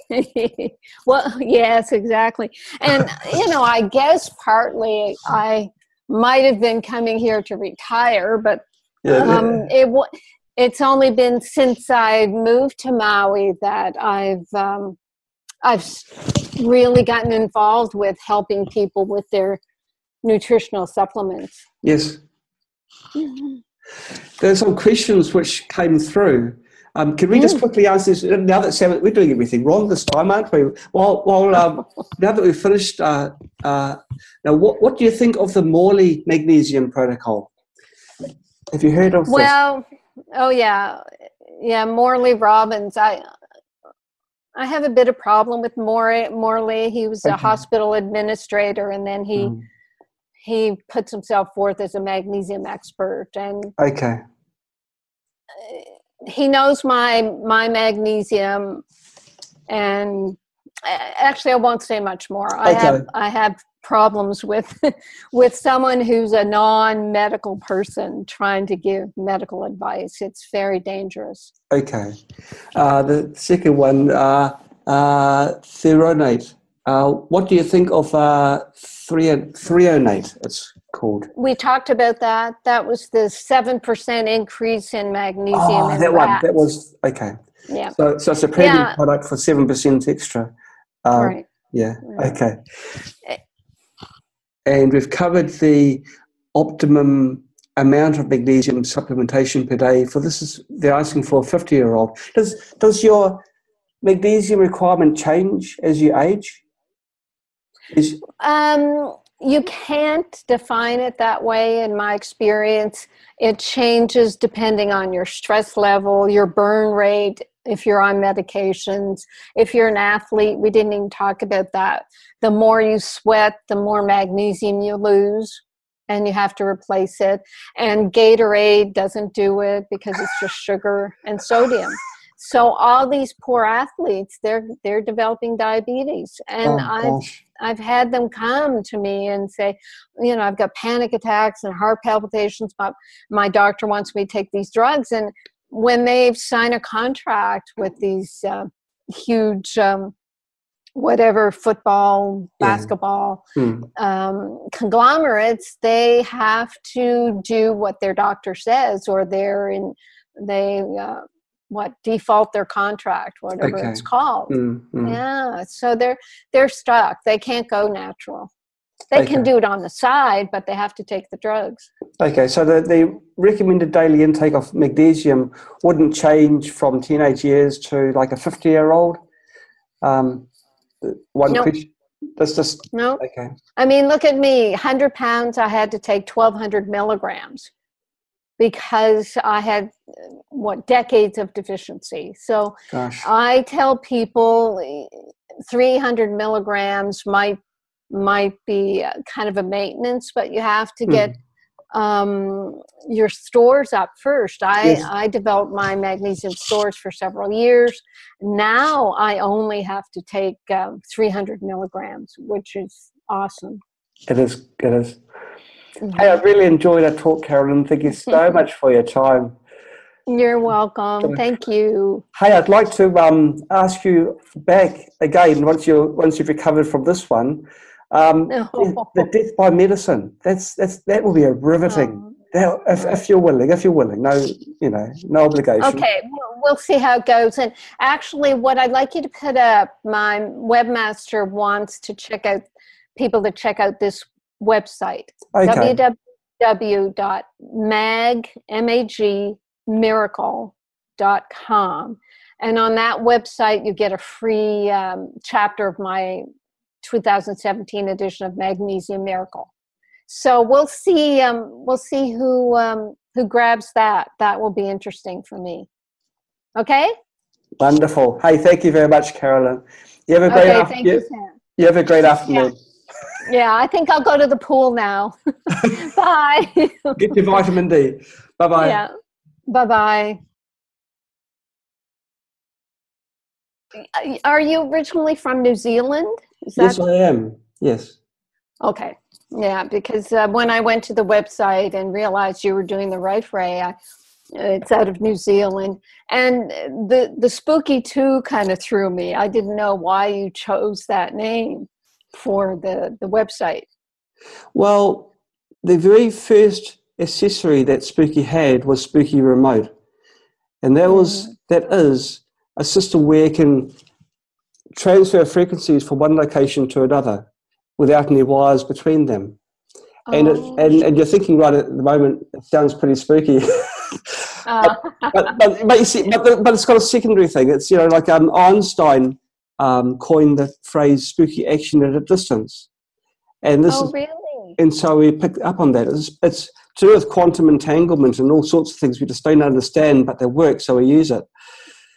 well, yes, exactly. And, you know, I guess partly I might have been coming here to retire, but yeah, um, yeah. it it's only been since I moved to Maui that I've um, I've really gotten involved with helping people with their nutritional supplements. Yes. Mm-hmm. There's some questions which came through. Um, can we mm. just quickly answer this? Now that Sam, we're doing everything wrong this time, aren't we? Well, well um, now that we've finished, uh, uh, now what, what do you think of the Morley Magnesium Protocol? Have you heard of well, this? oh yeah, yeah, Morley Robbins. I I have a bit of problem with Morley. Morley. He was a hospital administrator, and then he mm. he puts himself forth as a magnesium expert. And okay, he knows my my magnesium, and actually, I won't say much more. I okay. have I have problems with with someone who's a non-medical person trying to give medical advice. It's very dangerous. Okay. Uh, the second one uh, uh, threonate uh, what do you think of uh, threonate it's called? We talked about that. That was the 7% increase in magnesium oh, that one that was okay. Yeah. So, so it's a premium yeah. product for 7% extra. Uh, right. yeah right. okay and we've covered the optimum amount of magnesium supplementation per day for this is they're asking for a 50 year old does does your magnesium requirement change as you age? Is, um, you can't define it that way in my experience. It changes depending on your stress level your burn rate if you're on medications. If you're an athlete we didn't even talk about that the more you sweat the more magnesium you lose and you have to replace it. And Gatorade doesn't do it because it's just sugar and sodium. So all these poor athletes, they're they're developing diabetes, and oh, I've gosh. I've had them come to me and say, you know, I've got panic attacks and heart palpitations. but my doctor wants me to take these drugs, and when they've signed a contract with these uh, huge um, whatever football, basketball yeah. mm. um, conglomerates, they have to do what their doctor says, or they're in they uh, what default their contract, whatever okay. it's called. Mm. Yeah, so they're they're stuck. They can't go natural. They okay. can do it on the side, but they have to take the drugs. Okay, so the, the recommended daily intake of magnesium wouldn't change from teenage years to like a 50 year old. Um, one nope. That's just no. Okay. I mean, look at me. Hundred pounds. I had to take twelve hundred milligrams because I had uh, what decades of deficiency. So Gosh. I tell people eh, 300 milligrams might might be uh, kind of a maintenance, but you have to hmm. get mm um, your stores up first. I, yes. I developed my magnesium stores for several years. Now I only have to take um, 300 milligrams, which is awesome. It is. It is. Mm-hmm. Hey, I really enjoyed our talk, Carolyn. Thank you so much for your time. You're welcome. Thank you. Hey, I'd like to um, ask you back again once you once you've recovered from this one. Um, the death by medicine. That's that's that will be a riveting. Oh. if, if you're willing, if you're willing, no, you know, no obligation. Okay, we'll see how it goes. And actually, what I'd like you to put up, my webmaster wants to check out people to check out this website. Okay. www.mag.miracle.com. And on that website, you get a free um, chapter of my 2017 edition of Magnesium Miracle. So we'll see. Um, we'll see who um, who grabs that. That will be interesting for me. Okay. Wonderful. Hey, thank you very much, Carolyn. You have a great okay, afternoon. You, you, you, have a great afternoon. Yeah. yeah, I think I'll go to the pool now. Bye. Get your vitamin D. Bye bye. Yeah. Bye bye. Are you originally from New Zealand? Yes, I am. Yes. Okay. Yeah, because uh, when I went to the website and realized you were doing the Rife Ray, I, it's out of New Zealand, and the the spooky two kind of threw me. I didn't know why you chose that name for the the website. Well, the very first accessory that Spooky had was Spooky Remote, and that was mm. that is a system where you can transfer frequencies from one location to another without any wires between them. Oh. And, it, oh. and, and you're thinking right at the moment, it sounds pretty spooky. uh. but, but, but, you see, but, but it's got a secondary thing. It's, you know, like um, Einstein um, coined the phrase spooky action at a distance. And this oh, is, really? And so we picked up on that. It's, it's to do with quantum entanglement and all sorts of things we just don't understand, but they work, so we use it.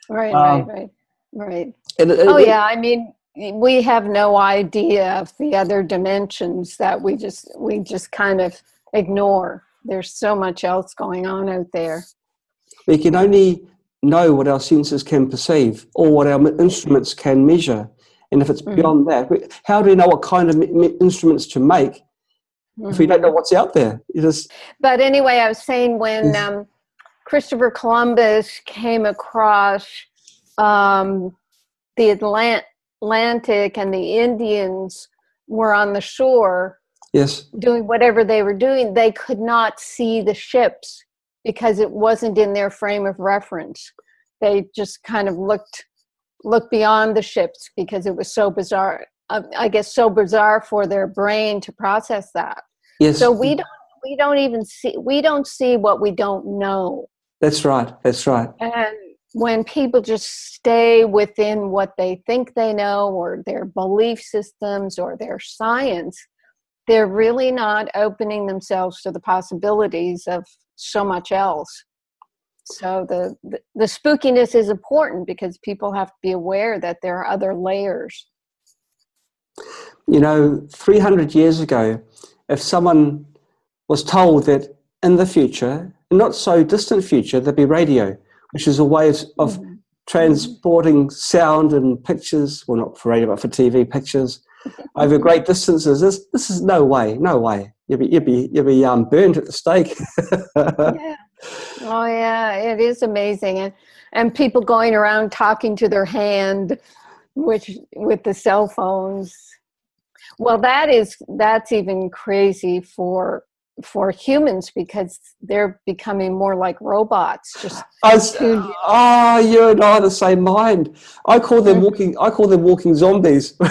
Right, um, right, right, right. And, and, oh yeah, I mean, we have no idea of the other dimensions that we just we just kind of ignore. There's so much else going on out there. We can only know what our senses can perceive or what our instruments can measure. And if it's mm-hmm. beyond that, how do we know what kind of instruments to make mm-hmm. if we don't know what's out there? Just... But anyway, I was saying when um, Christopher Columbus came across um, the Atlantic and the Indians were on the shore yes. doing whatever they were doing. They could not see the ships because it wasn't in their frame of reference. They just kind of looked looked beyond the ships because it was so bizarre uh, i guess so bizarre for their brain to process that. Yes. So we don't we don't even see we don't see what we don't know. That's right that's right. And when people just stay within what they think they know or their belief systems or their science they're really not opening themselves to the possibilities of so much else. So the, the, the spookiness is important because people have to be aware that there are other layers. You know 300 years ago if someone was told that in the future not so distant future there'd be radio which is a way of, of mm-hmm. transporting sound and pictures. Well not for radio but for tv pictures over great distances. This, this is no way no way. You'd be you'd be you'd be um, burned at the stake. Yeah. Oh yeah, it is amazing, and and people going around talking to their hand, which with the cell phones. Well, that is that's even crazy for for humans because they're becoming more like robots. Just ah, you and I are the same mind. I call them mm-hmm. walking. I call them walking zombies.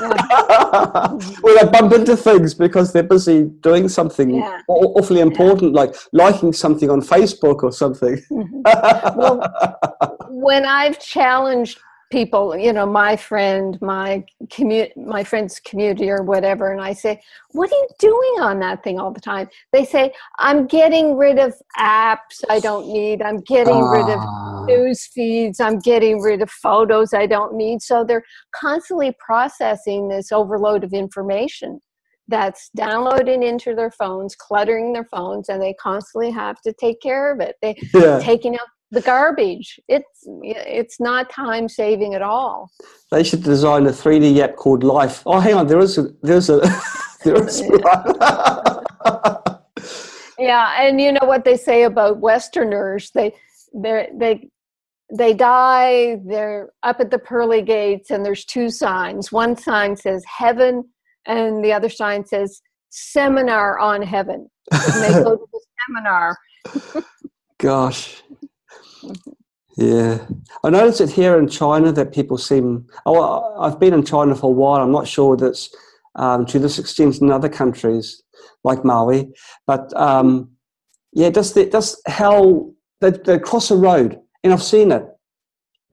Yeah. when I bump into things because they're busy doing something yeah. awfully important, yeah. like liking something on Facebook or something. Mm-hmm. well, when I've challenged people you know my friend my commute my friend's community or whatever and i say what are you doing on that thing all the time they say i'm getting rid of apps i don't need i'm getting uh. rid of ah. news feeds i'm getting rid of photos i don't need so they're constantly processing this overload of information that's downloading into their phones cluttering their phones and they constantly have to take care of it they yeah. taking out the garbage. It's it's not time saving at all. They should design a 3D app called Life. Oh, hang on, there is a there's a there is yeah, and you know what they say about Westerners? They they they they die. They're up at the pearly gates, and there's two signs. One sign says heaven, and the other sign says seminar on heaven. And they go to the seminar. Gosh, yeah, I noticed it here in China that people seem. Oh, I've been in China for a while. I'm not sure that's um, to this extent in other countries like Maui, but um, yeah, just the, just how they, they cross a road, and I've seen it.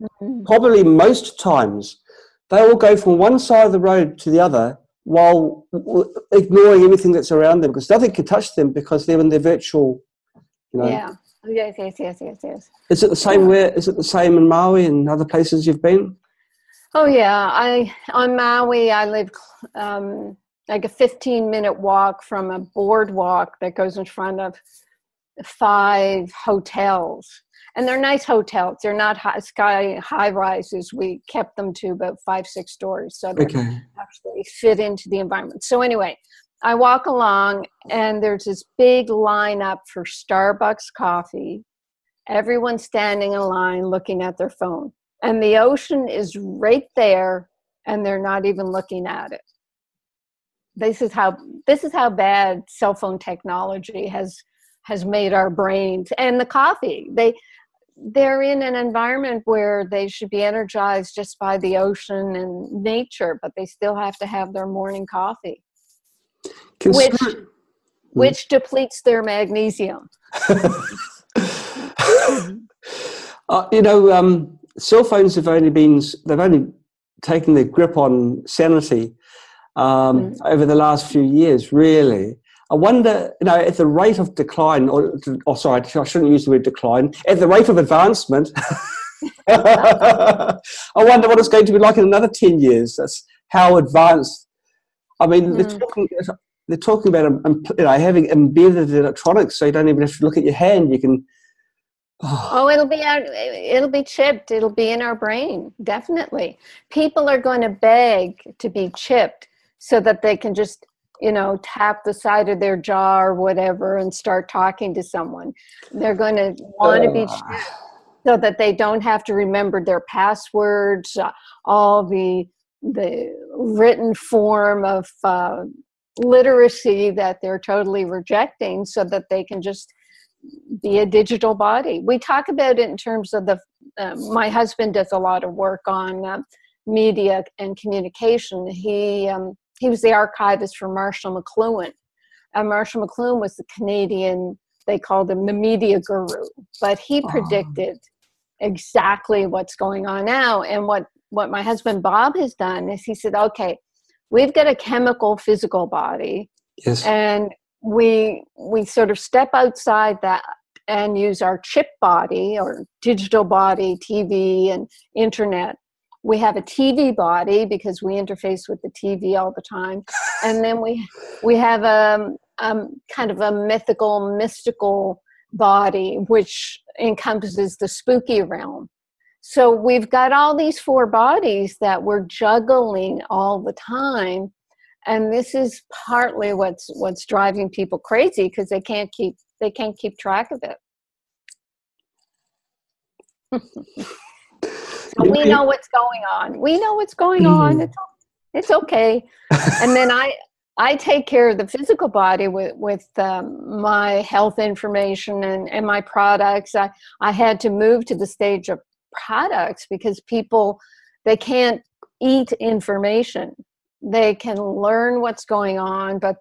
Mm-hmm. Probably most times, they all go from one side of the road to the other while ignoring everything that's around them because nothing can touch them because they're in their virtual. You know, yeah Yes, yes, yes, yes, yes. Is it the same yeah. where? Is it the same in Maui and other places you've been? Oh yeah, I on Maui. I live um, like a 15 minute walk from a boardwalk that goes in front of five hotels, and they're nice hotels. They're not high, sky high rises. We kept them to about five six stories, so they okay. actually fit into the environment. So anyway, I walk along and there's this big lineup for Starbucks coffee. Everyone's standing in line looking at their phone. And the ocean is right there and they're not even looking at it. This is how this is how bad cell phone technology has has made our brains and the coffee. They they're in an environment where they should be energized just by the ocean and nature, but they still have to have their morning coffee which which depletes their magnesium. uh, you know, um, cell phones have only been they've only taken their grip on sanity um, mm. over the last few years. Really, I wonder, you know, at the rate of decline, or oh, sorry, I shouldn't use the word decline. At the rate of advancement. I wonder what it's going to be like in another 10 years. That's how advanced. I mean, mm. they're talking, they're talking about um, um, you know, having embedded electronics, so you don't even have to look at your hand. You can. Oh, oh it'll be out, it'll be chipped. It'll be in our brain. Definitely, people are going to beg to be chipped so that they can just you know tap the side of their jaw or whatever and start talking to someone. They're going to want to be chipped so that they don't have to remember their passwords, all the the written form of uh, literacy that they're totally rejecting so that they can just be a digital body. We talk about it in terms of the, uh, my husband does a lot of work on uh, media and communication. He, um, he was the archivist for Marshall McLuhan. and Marshall McLuhan was the Canadian, they called him the media guru, but he Oh. predicted exactly what's going on now. And what, what my husband Bob has done is he said, okay, we've got a chemical physical body. Yes. and we we sort of step outside that and use our chip body or digital body tv and internet. We have a tv body because we interface with the tv all the time. And then we we have a um, kind of a mythical mystical body which encompasses the spooky realm so we've got all these four bodies that we're juggling all the time. And this is partly what's what's driving people crazy because they can't keep they can't keep track of it. So we know what's going on. We know what's going on. It's it's okay. And then i i take care of the physical body with with um, my health information and and my products. I i had to move to the stage of products because people they can't eat information. They can learn what's going on but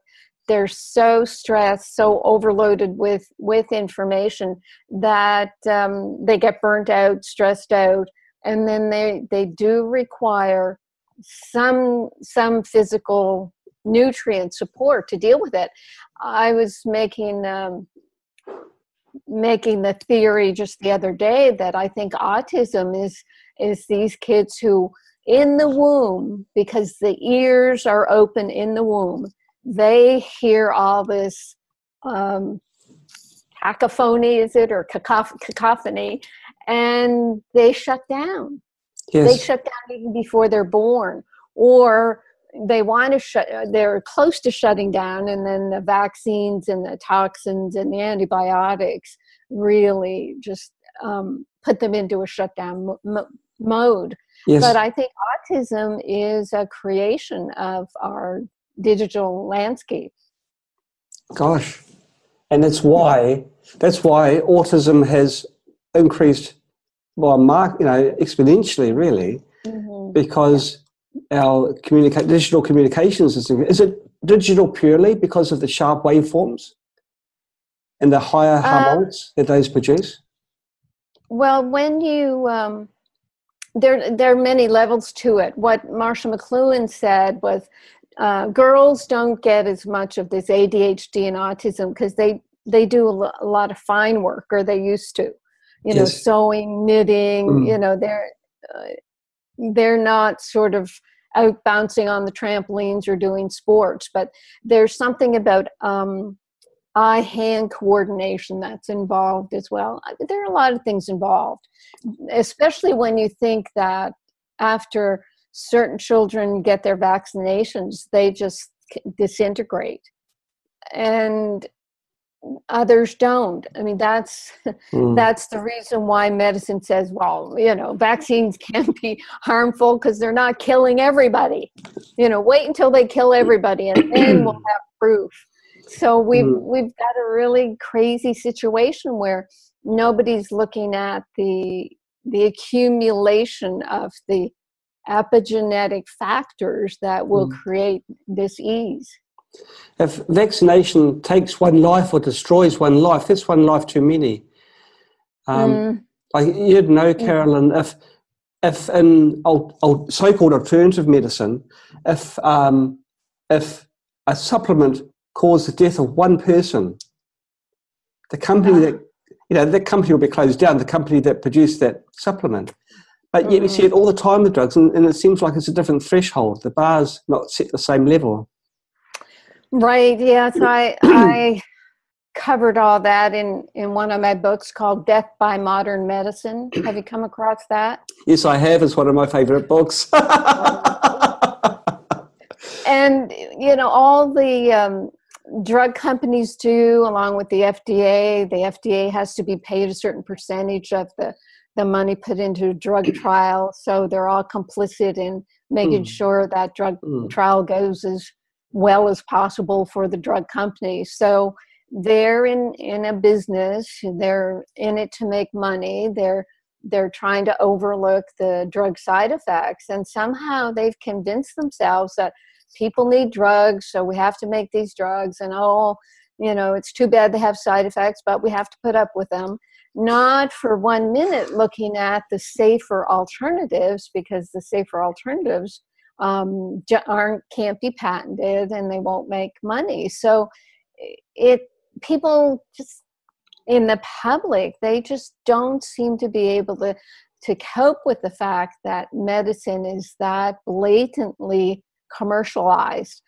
they're so stressed so overloaded with with information that um, they get burnt out stressed out and then they they do require some some physical nutrient support to deal with it. I was making um, making the theory just the other day that i think autism is is these kids who in the womb because the ears are open in the womb they hear all this um, cacophony is it or cacoph- cacophony and they shut down yes. they shut down even before they're born or they want to shut they're close to shutting down and then the vaccines and the toxins and the antibiotics really just um, put them into a shutdown mo- mo- mode yes. but I think autism is a creation of our digital landscape. Gosh. And that's why that's why autism has increased by mark, you know, exponentially, really, Mm-hmm. because our communicate digital communications is is it digital purely because of the sharp waveforms and the higher Uh, harmonics that those produce? Well, when you um, there there are many levels to it. What Marshall McLuhan said was uh, girls don't get as much of this ADHD and autism because they they do a, a lot of fine work or they used to, you know, Yes. sewing, knitting. Mm. You know, they're uh, they're not sort of out bouncing on the trampolines or doing sports, but there's something about um, eye hand coordination that's involved as well. There are a lot of things involved, especially when you think that after certain children get their vaccinations, they just disintegrate. And others don't. I mean, that's Mm. that's the reason why medicine says, well, you know, vaccines can be harmful because they're not killing everybody. You know, wait until they kill everybody, and then we'll have proof. So we've Mm. we've got a really crazy situation where nobody's looking at the the accumulation of the epigenetic factors that will Mm. create this ease. If vaccination takes one life or destroys one life, that's one life too many. Um, Mm, Like you'd know, Carolyn, if if in al- al- so-called alternative medicine, if um, if a supplement caused the death of one person, the company that you know that company will be closed down. The company that produced that supplement. But yet we see it all the time with drugs, and, and it seems like it's a different threshold. The bar's not set the same level. Right. Yes, I I covered all that in in one of my books called Death by Modern Medicine. Have you come across that? Yes, I have. It's one of my favourite books. And you know all the um, drug companies do, along with the FDA. The FDA has to be paid a certain percentage of the the money put into drug trial, so they're all complicit in making Mm. sure that drug Mm. trial goes as well as possible for the drug company. So they're in in a business. They're in it to make money. They're they're trying to overlook the drug side effects, and somehow they've convinced themselves that people need drugs, so we have to make these drugs, and oh, you know, it's too bad they have side effects, but we have to put up with them. Not for one minute looking at the safer alternatives because the safer alternatives um, aren't can't be patented and they won't make money. So it people just in the public they just don't seem to be able to to cope with the fact that medicine is that blatantly commercialized.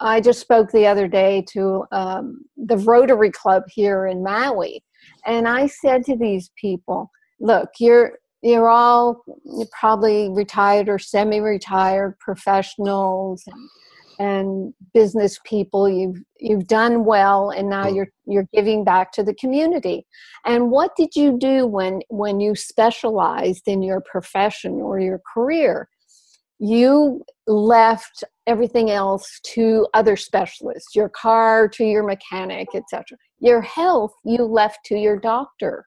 I just spoke the other day to um, the Rotary Club here in Maui, and I said to these people, "Look, you're you're all probably retired or semi-retired professionals and, and, business people. You've you've done well, and now mm. you're you're giving back to the community. And what did you do when when you specialized in your profession or your career? You left everything else to other specialists. Your car to your mechanic, etc. Your health you left to your doctor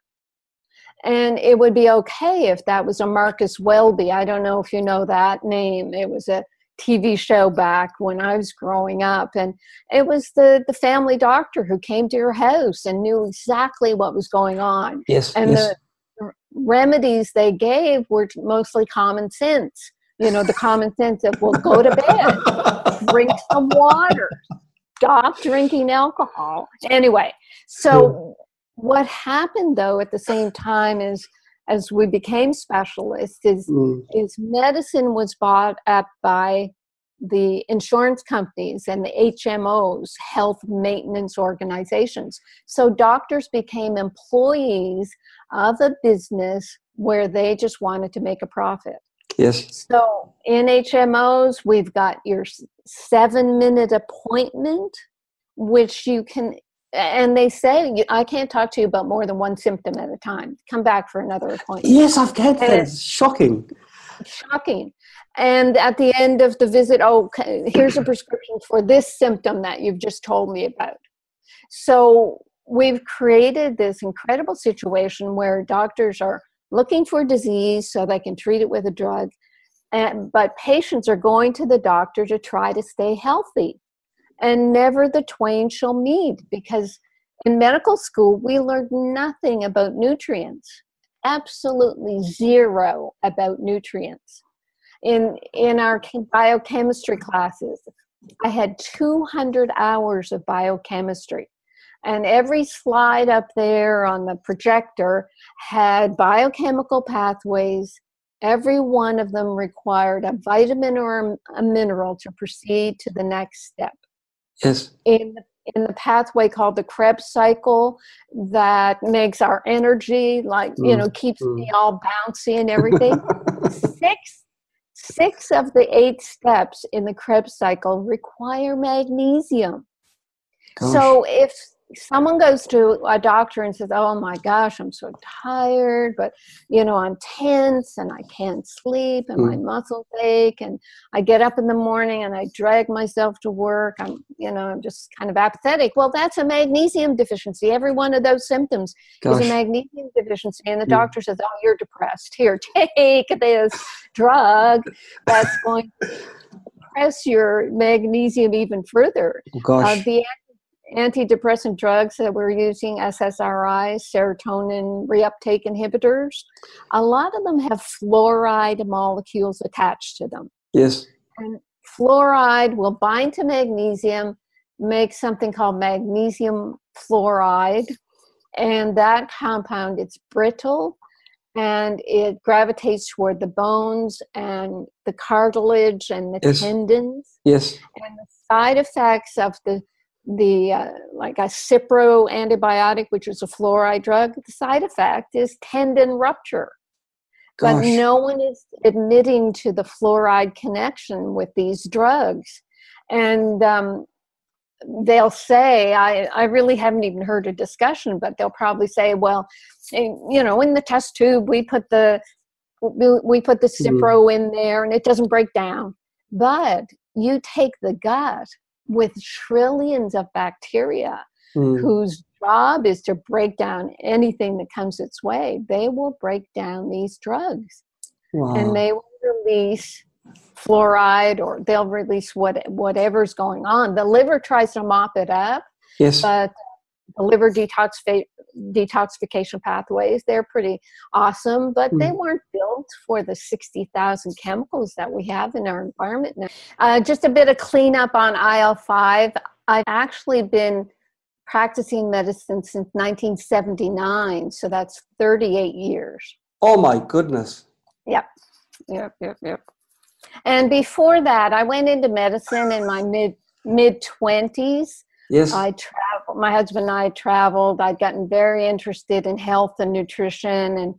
and it would be okay if that was a Marcus Welby. I don't know if you know that name. It was a TV show back when I was growing up, and it was the the family doctor who came to your house and knew exactly what was going on. Yes, and yes. the remedies they gave were mostly common sense. You know, the common sense of well, go to bed, drink some water, stop drinking alcohol. Anyway, so what happened though at the same time is as we became specialists is mm. is medicine was bought up by the insurance companies and the HMOs, health maintenance organizations. So doctors became employees of a business where they just wanted to make a profit. Yes. So in HMOs, we've got your seven minute appointment, which you can and they say I can't talk to you about more than one symptom at a time. Come back for another appointment. Yes, I've had that. It's shocking. Shocking. And at the end of the visit, oh, here's a prescription for this symptom that you've just told me about. So we've created this incredible situation where doctors are looking for disease so they can treat it with a drug, and, but patients are going to the doctor to try to stay healthy and never the twain shall meet because in medical school we learned nothing about nutrients absolutely zero about nutrients. In in our biochemistry classes i had 200 hours of biochemistry and every slide up there on the projector had biochemical pathways. Every one of them required a vitamin or a mineral to proceed to the next step Yes. In in the pathway called the Krebs cycle that makes our energy like mm. you know keeps mm. me all bouncy and everything. six six of the eight steps in the Krebs cycle require magnesium. Gosh. So if someone goes to a doctor and says, "Oh my gosh, I'm so tired, but you know, I'm tense and I can't sleep and mm. my muscles ache and I get up in the morning and I drag myself to work. I'm, you know, I'm just kind of apathetic." Well, that's a magnesium deficiency. Every one of those symptoms gosh. is a magnesium deficiency and the mm. doctor says, "Oh, you're depressed. Here, take this drug that's going to press your magnesium even further." Oh, gosh. Uh, the antidepressant drugs that we're using, SSRIs, serotonin reuptake inhibitors, a lot of them have fluoride molecules attached to them. Yes. And fluoride will bind to magnesium, make something called magnesium fluoride, and that compound it's brittle and it gravitates toward the bones and the cartilage and the yes. tendons. Yes. And the side effects of the the uh, like a Cipro antibiotic, which is a fluoride drug, the side effect is tendon rupture. Gosh. But no one is admitting to the fluoride connection with these drugs. And um, they'll say, I, I really haven't even heard a discussion, but they'll probably say, well, eh, you know, in the test tube, we put the we put the mm-hmm. Cipro in there and it doesn't break down. But you take the gut with trillions of bacteria mm. whose job is to break down anything that comes its way, they will break down these drugs. Wow. And they will release fluoride or they'll release what whatever's going on. The liver tries to mop it up, Yes. but the liver detoxifi- detoxification pathways they're pretty awesome but they Mm. weren't built for the 60000 chemicals that we have in our environment now uh, just a bit of cleanup on il-5 i've actually been practicing medicine since 1979 so that's 38 years oh my goodness. Yep, yep, yep. And before that, I went into medicine in my mid mid twenties. Yes. I traveled. My husband and I traveled. I'd gotten very interested in health and nutrition, and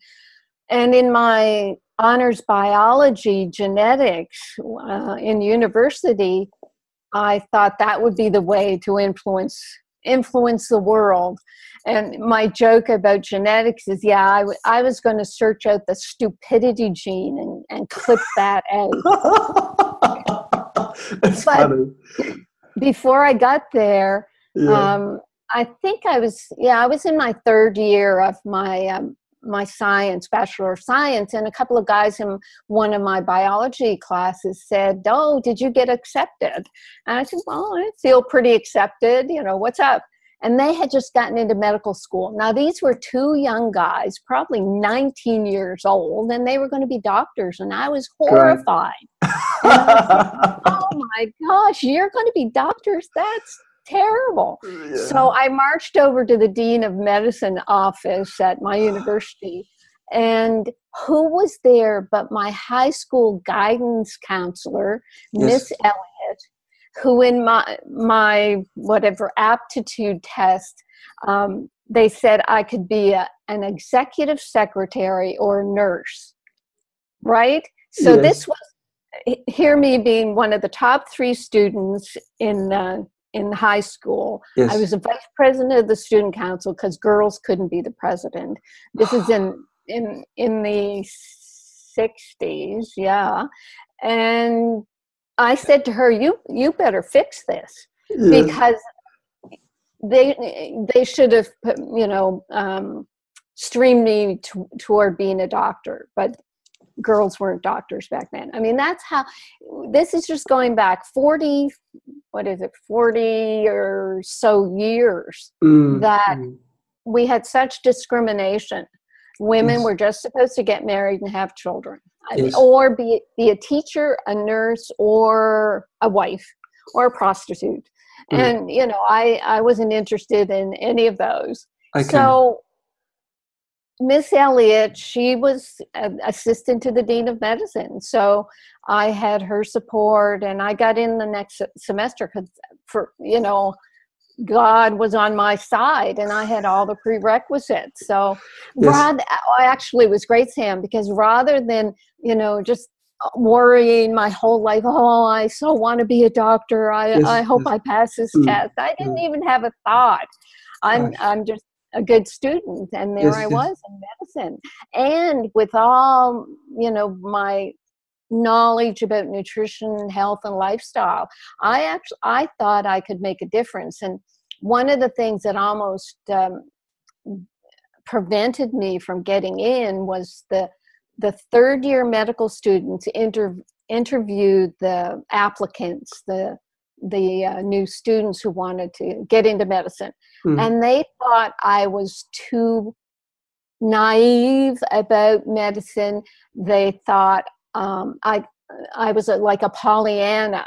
and in my honors biology genetics uh, in university, I thought that would be the way to influence influence the world. And my joke about genetics is, yeah, I, w- I was going to search out the stupidity gene and, and clip that out. it's But- funny. Before I got there, Yeah. um, I think I was, yeah, I was in my third year of my um, my science, bachelor of science, and a couple of guys in one of my biology classes said, "Oh, did you get accepted?" And I said, "Well, I feel pretty accepted. You know, what's up?" And they had just gotten into medical school. Now, these were two young guys, probably 19 years old, and they were going to be doctors, and I was horrified. oh my gosh, you're going to be doctors? That's terrible. So I marched over to the Dean of Medicine office at my university. And who was there but my high school guidance counselor, Miss Yes. Elliott, who in my my whatever aptitude test, um, they said I could be a, an executive secretary or a nurse. Right? So Yes. this was hear me being one of the top three students in uh, in high school. yes. I was a vice president of the student council because girls couldn't be the president. This is in in in the sixties, yeah. And I said to her, "You you better fix this because they they should have put, you know um, streamed me to, toward being a doctor, but." Girls weren't doctors back then i mean that's how this is just going back 40 what is it 40 or so years Mm, that mm. we had such discrimination women Yes. were just supposed to get married and have children Yes. or be, be a teacher a nurse or a wife or a prostitute Mm. and you know i i wasn't interested in any of those Okay. so Miss Elliott, she was an assistant to the dean of medicine, so I had her support, and I got in the next semester because, for you know, God was on my side, and I had all the prerequisites. So, Yes. Rod, I actually was great, Sam, because rather than you know just worrying my whole life, oh, I so want to be a doctor. I Yes, I hope yes. I pass this Mm, test. I didn't mm. even have a thought. I'm Right. I'm just a good student and there Yes, i yes. was in medicine and with all you know my knowledge about nutrition health and lifestyle i actually i thought i could make a difference and one of the things that almost um, prevented me from getting in was the the third year medical students inter, interviewed the applicants the the uh, new students who wanted to get into medicine Mm. and they thought I was too naive about medicine. They thought um, I I was a, like a Pollyanna.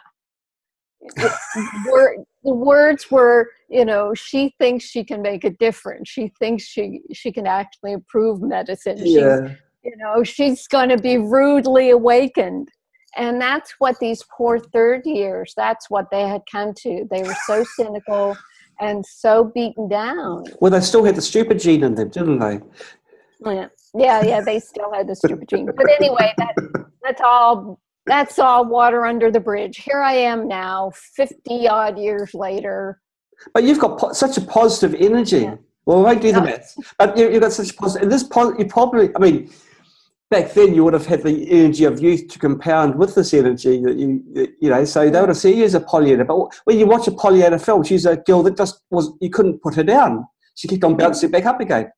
Word, the words were, you know, she thinks she can make a difference. She thinks she she can actually improve medicine. She's, yeah. you know, she's going to be rudely awakened. And that's what these poor third years, that's what they had come to. They were so cynical and so beaten down. Well, they still had the stupid gene in them, didn't they? Yeah, yeah, yeah they still had the stupid gene. But anyway, that, that's all. That's all water under the bridge. Here I am now, fifty odd years later. But you've got po- such a positive energy. Yeah. Well, we won't do the No. maths. But you, you've got such a positive, and this pos- you probably, I mean, back then you would have had the energy of youth to compound with this energy that you, you know, so they would have seen you as a Pollyanna. But when you watch a Pollyanna film, she's a girl that just was, you couldn't put her down. She kept on bouncing back up again.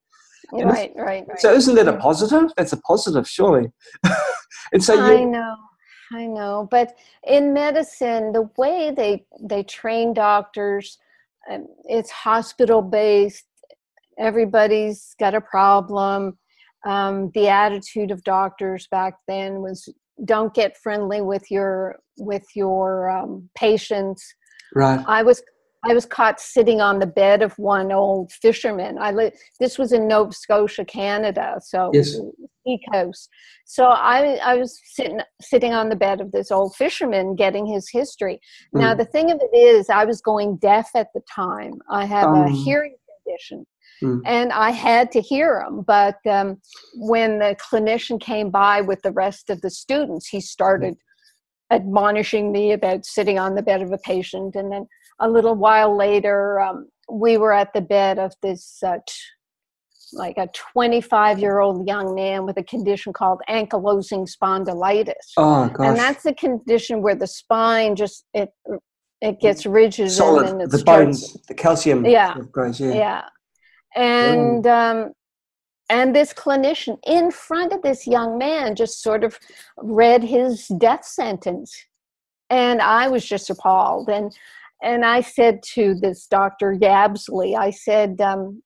Right, right, right. So isn't that a positive? That's a positive, surely. and so I you, know. I know, but in medicine, the way they they train doctors, um, it's hospital based. Everybody's got a problem. Um, the attitude of doctors back then was don't get friendly with your with your um, patients. Right. I was I was caught sitting on the bed of one old fisherman. I li- this was in Nova Scotia, Canada, so yes. sea coast. So I I was sitting sitting on the bed of this old fisherman, getting his history. Mm. Now the thing of it is, I was going deaf at the time. I have um. a hearing condition. Mm. And I had to hear him, but um, when the clinician came by with the rest of the students, he started admonishing me about sitting on the bed of a patient, and then a little while later, um, we were at the bed of this uh, t- like a 25 year old young man with a condition called ankylosing spondylitis. Oh, gosh. And that's a condition where the spine just it it gets rigid solid. and the bones, the calcium. Yeah. Goes, yeah. Yeah. And um, and this clinician in front of this young man just sort of read his death sentence, and I was just appalled. And and I said to this Dr. Yabsley, I said, um,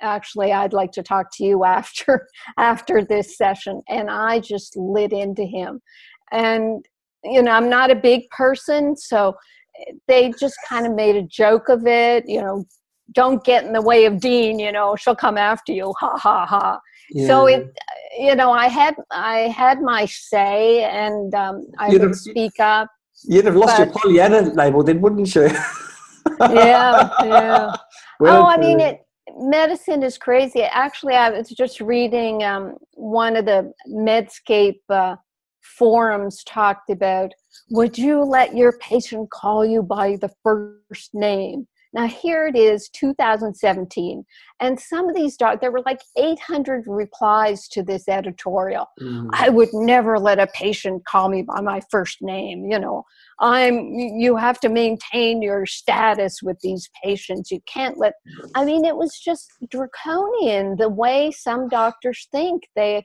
actually, I'd like to talk to you after after this session. And I just lit into him. And, you know, I'm not a big person, so they just kind of made a joke of it, you know, don't get in the way of Dean, you know, she'll come after you, ha ha ha. Yeah. So it, you know, I had I had my say, and um, I you would speak up. You'd have lost but, your Pollyanna label then, wouldn't you? yeah, yeah. well, oh, I mean, it, medicine is crazy. Actually, I was just reading um, one of the Medscape uh, forums talked about would you let your patient call you by the first name? Now, here it is, 2017, and some of these dogs, there were like 800 replies to this editorial. Mm. I would never let a patient call me by my first name. You know, I'm, you have to maintain your status with these patients. You can't let, I mean, it was just draconian the way some doctors think. They,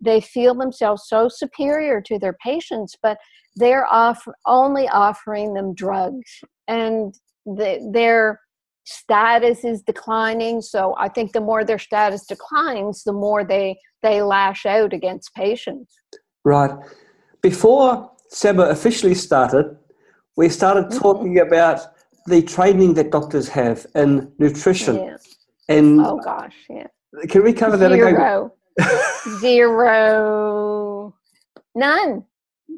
they feel themselves so superior to their patients, but they're off, only offering them drugs. And the, their status is declining. So I think the more their status declines, the more they they lash out against patients. Right. Before SAMR officially started, we started mm-hmm. talking about the training that doctors have in nutrition. Yeah. And oh gosh, yeah. Can we cover that Zero. again? Zero. None.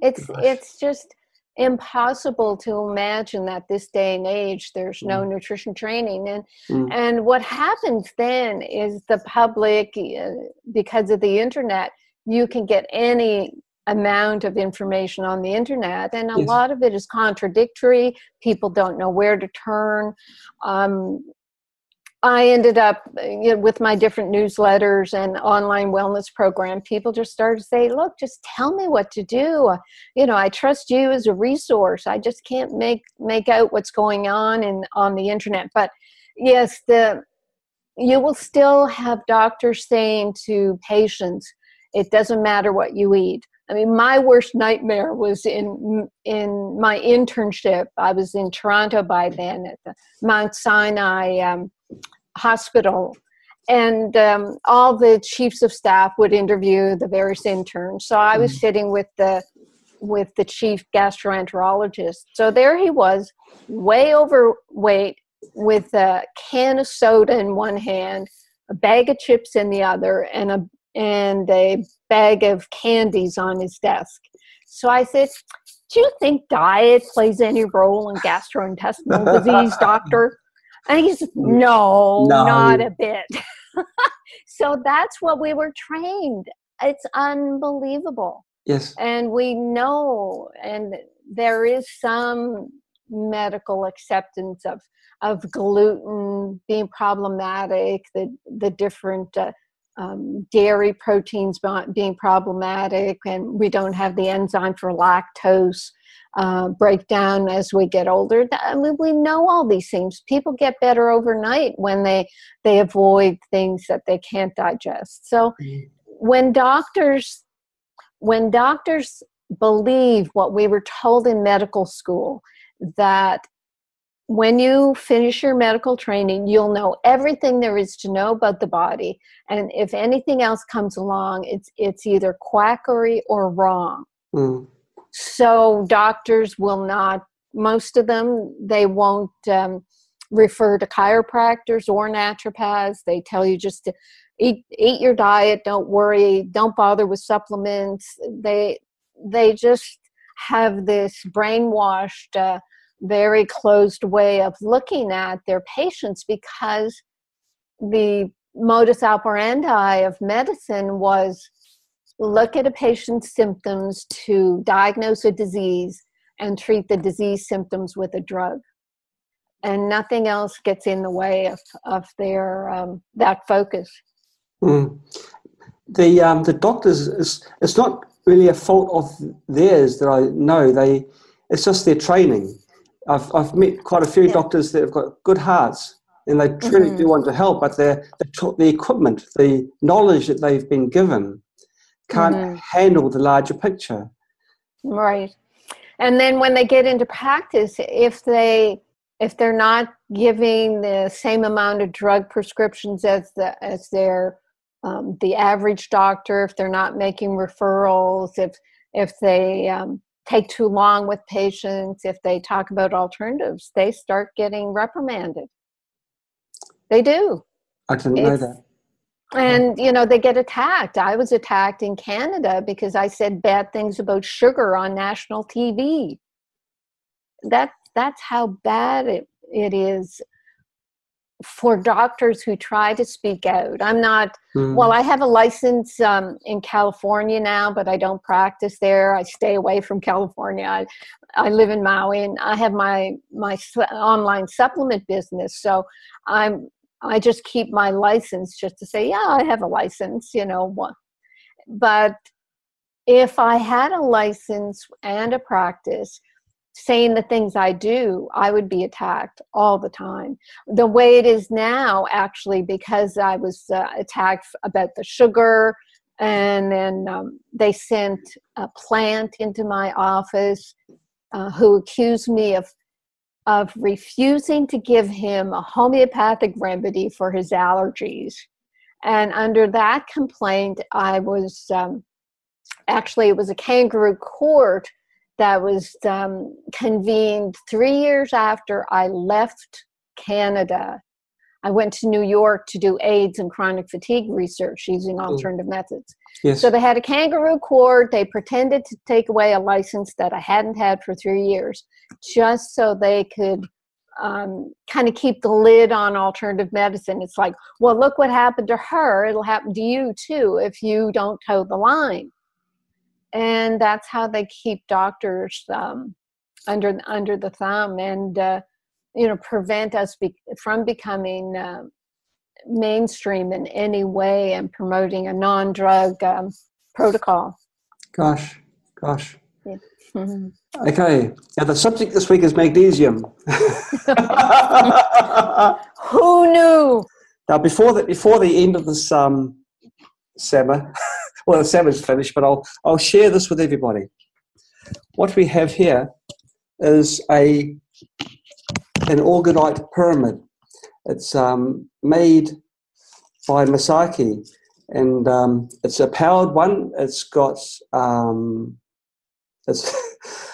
It's it's just impossible to imagine that this day and age there's no mm. nutrition training and mm. and what happens then is the public because of the internet you can get any amount of information on the internet and a yes. lot of it is contradictory people don't know where to turn um, I ended up you know, with my different newsletters and online wellness program. People just started to say, "Look, just tell me what to do. You know, I trust you as a resource. I just can't make make out what's going on in on the internet." But yes, the you will still have doctors saying to patients, "It doesn't matter what you eat." I mean, my worst nightmare was in in my internship. I was in Toronto by then at the Mount Sinai. Um, hospital. And um, all the chiefs of staff would interview the various interns. So i was mm. sitting with the with the chief gastroenterologist. So there he was way overweight with a can of soda in one hand a bag of chips in the other and a and a bag of candies on his desk. So i said do you think diet plays any role in gastrointestinal disease doctor and he said, no, no, not a bit. so that's what we were trained. It's unbelievable. Yes. And we know, and there is some medical acceptance of of gluten being problematic, the the different uh, um, dairy proteins being problematic, and we don't have the enzyme for lactose uh, break down as we get older. I mean, we know all these things. People get better overnight when they they avoid things that they can't digest. So mm-hmm. when doctors when doctors believe what we were told in medical school that when you finish your medical training, you'll know everything there is to know about the body. And if anything else comes along, it's it's either quackery or wrong. Mm. So doctors will not. Most of them they won't um, refer to chiropractors or naturopaths. They tell you just to eat eat your diet. Don't worry. Don't bother with supplements. They they just have this brainwashed. Uh, very closed way of looking at their patients because the modus operandi of medicine was look at a patient's symptoms to diagnose a disease and treat the disease symptoms with a drug and nothing else gets in the way of, of their um, that focus mm. the um, the doctors is it's not really a fault of theirs that i know they it's just their training I've, I've met quite a few yeah. doctors that have got good hearts and they truly mm-hmm. do want to help, but the, the equipment, the knowledge that they've been given can't mm-hmm. handle the larger picture. Right. And then when they get into practice, if they if they're not giving the same amount of drug prescriptions as the as their um, the average doctor, if they're not making referrals, if if they um, take too long with patients, if they talk about alternatives, they start getting reprimanded. They do. I didn't it's, know that. And you know they get attacked. I was attacked in Canada because I said bad things about sugar on national TV. That that's how bad it, it is for doctors who try to speak out. I'm not, mm. well, I have a license um, in California now, but I don't practice there. I stay away from California. I, I live in Maui and I have my, my online supplement business. So I'm, I just keep my license just to say, yeah, I have a license, you know. But if I had a license and a practice, saying the things I do, I would be attacked all the time. The way it is now, actually, because I was uh, attacked about the sugar, and then um, they sent a plant into my office uh, who accused me of of refusing to give him a homeopathic remedy for his allergies. And under that complaint, I was um, actually it was a kangaroo court that was um, convened three years after I left Canada. I went to New York to do AIDS and chronic fatigue research using alternative mm. methods. Yes. So they had a kangaroo court. They pretended to take away a license that I hadn't had for three years, just so they could um, kind of keep the lid on alternative medicine. It's like, well, look what happened to her. It'll happen to you too if you don't toe the line and that's how they keep doctors um, under under the thumb and uh, you know prevent us be- from becoming uh, mainstream in any way and promoting a non-drug um, protocol. Gosh, gosh. Yeah. Mm-hmm. Okay, now the subject this week is magnesium. Who knew? Now, before the before the end of this um, summer, well, the summer's finished, but I'll, I'll share this with everybody. What we have here is a an orgonite pyramid. It's um, made by Masaki, and um, it's a powered one. It's got um, it's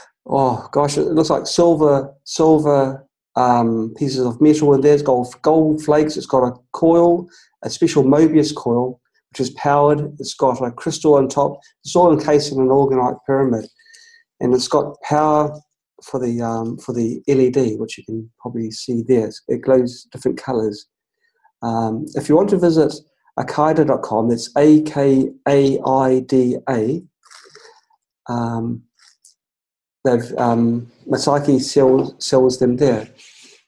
oh gosh, it looks like silver silver um, pieces of metal in there. It's got gold flakes. It's got a coil, a special Mobius coil, which is powered. It's got a crystal on top. It's all encased in an orgonite pyramid, and it's got power for the um, for the LED, which you can probably see there. It glows different colours. Um, if you want to visit akaida.com, that's A K A I D A. Um, they've um, Masaki sells sells them there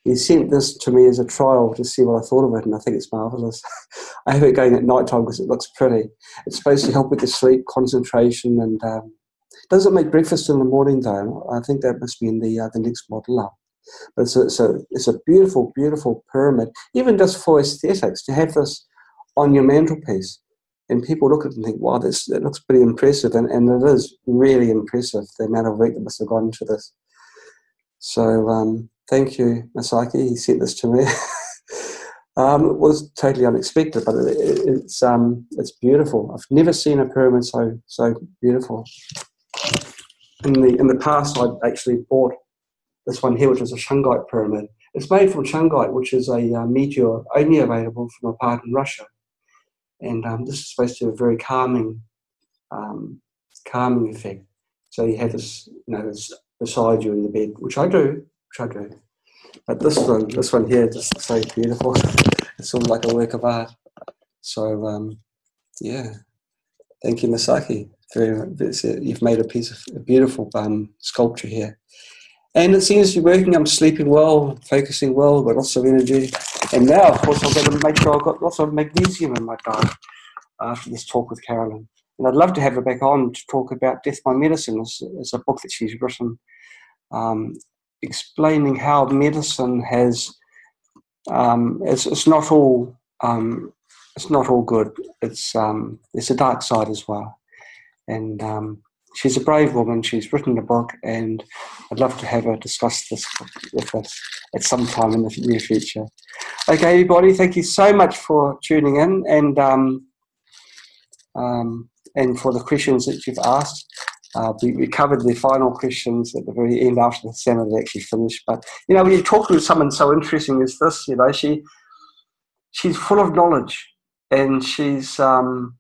he sent this to me as a trial to see what I thought of it, and I think it's marvelous. I have it going at night time because it looks pretty. It's supposed to help with the sleep, concentration, and um, doesn't make breakfast in the morning though. I think that must be in the uh, the next model up. But it's a, a it's a beautiful, beautiful pyramid. Even just for aesthetics, to have this on your mantelpiece and people look at it and think, wow, this it looks pretty impressive, and, and it is really impressive the amount of work that must have gone into this. So um, thank you, Masaki. He sent this to me. um, it was totally unexpected, but it, it, it's um, it's beautiful. I've never seen a pyramid so so beautiful. In the in the past, I'd actually bought this one here, which is a shungite pyramid. It's made from shungite, which is a uh, meteor only available from a part in Russia and um, this is supposed to have a very calming, um, calming effect. So you have this, you know, this beside you in the bed, which I do, which I do. But this one, this one here, just so beautiful. it's sort of like a work of art. So um, yeah, thank you, Masaki. Very, you've made a piece of a beautiful um, sculpture here. And it seems to be working. I'm sleeping well, focusing well, got lots of energy. And now, of course, I've got to make sure I've got lots of magnesium in my diet after this talk with Carolyn. And I'd love to have her back on to talk about Death by Medicine. It's, it's a book that she's written um, explaining how medicine has, um, it's, it's not all um, it's not all good. It's um, there's a dark side as well, and um, she's a brave woman. She's written a book, and I'd love to have her discuss this with us at some time in the near future. Okay, everybody, thank you so much for tuning in and um, um, and for the questions that you've asked. Uh, we, we, covered the final questions at the very end after the seminar had actually finished. But you know, when you're talking to someone so interesting as this, you know, she she's full of knowledge and she's um,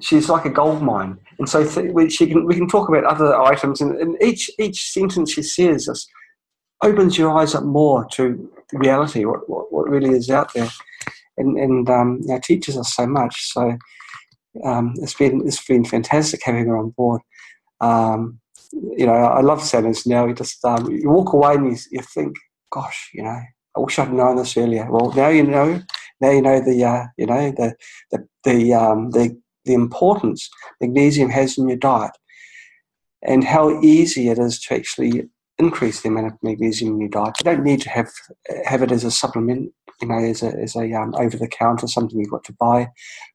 she's like a gold mine. And so th- we, she can, we can talk about other items, and, and each each sentence she says just opens your eyes up more to reality, what, what, what really is out there, and and um, you know, teaches us so much. So um, it's been it's been fantastic having her on board. Um, you know, I love seminars now. You just um, you walk away and you, you think, gosh, you know, I wish I'd known this earlier. Well, now you know. Now you know the uh, you know the the the, um, the the importance magnesium has in your diet and how easy it is to actually increase the amount of magnesium in your diet. You don't need to have have it as a supplement, you know, as a, as a um, over the counter something you've got to buy.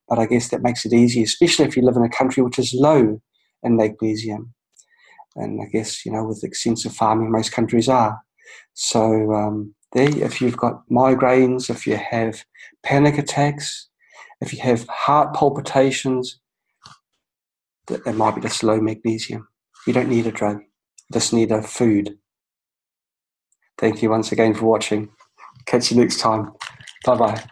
But I guess that makes it easy, especially if you live in a country which is low in magnesium. And I guess you know, with extensive farming, most countries are. So um, there, if you've got migraines, if you have panic attacks, if you have heart palpitations, that might be just low magnesium. You don't need a drug, you just need a food. Thank you once again for watching. Catch you next time. Bye bye.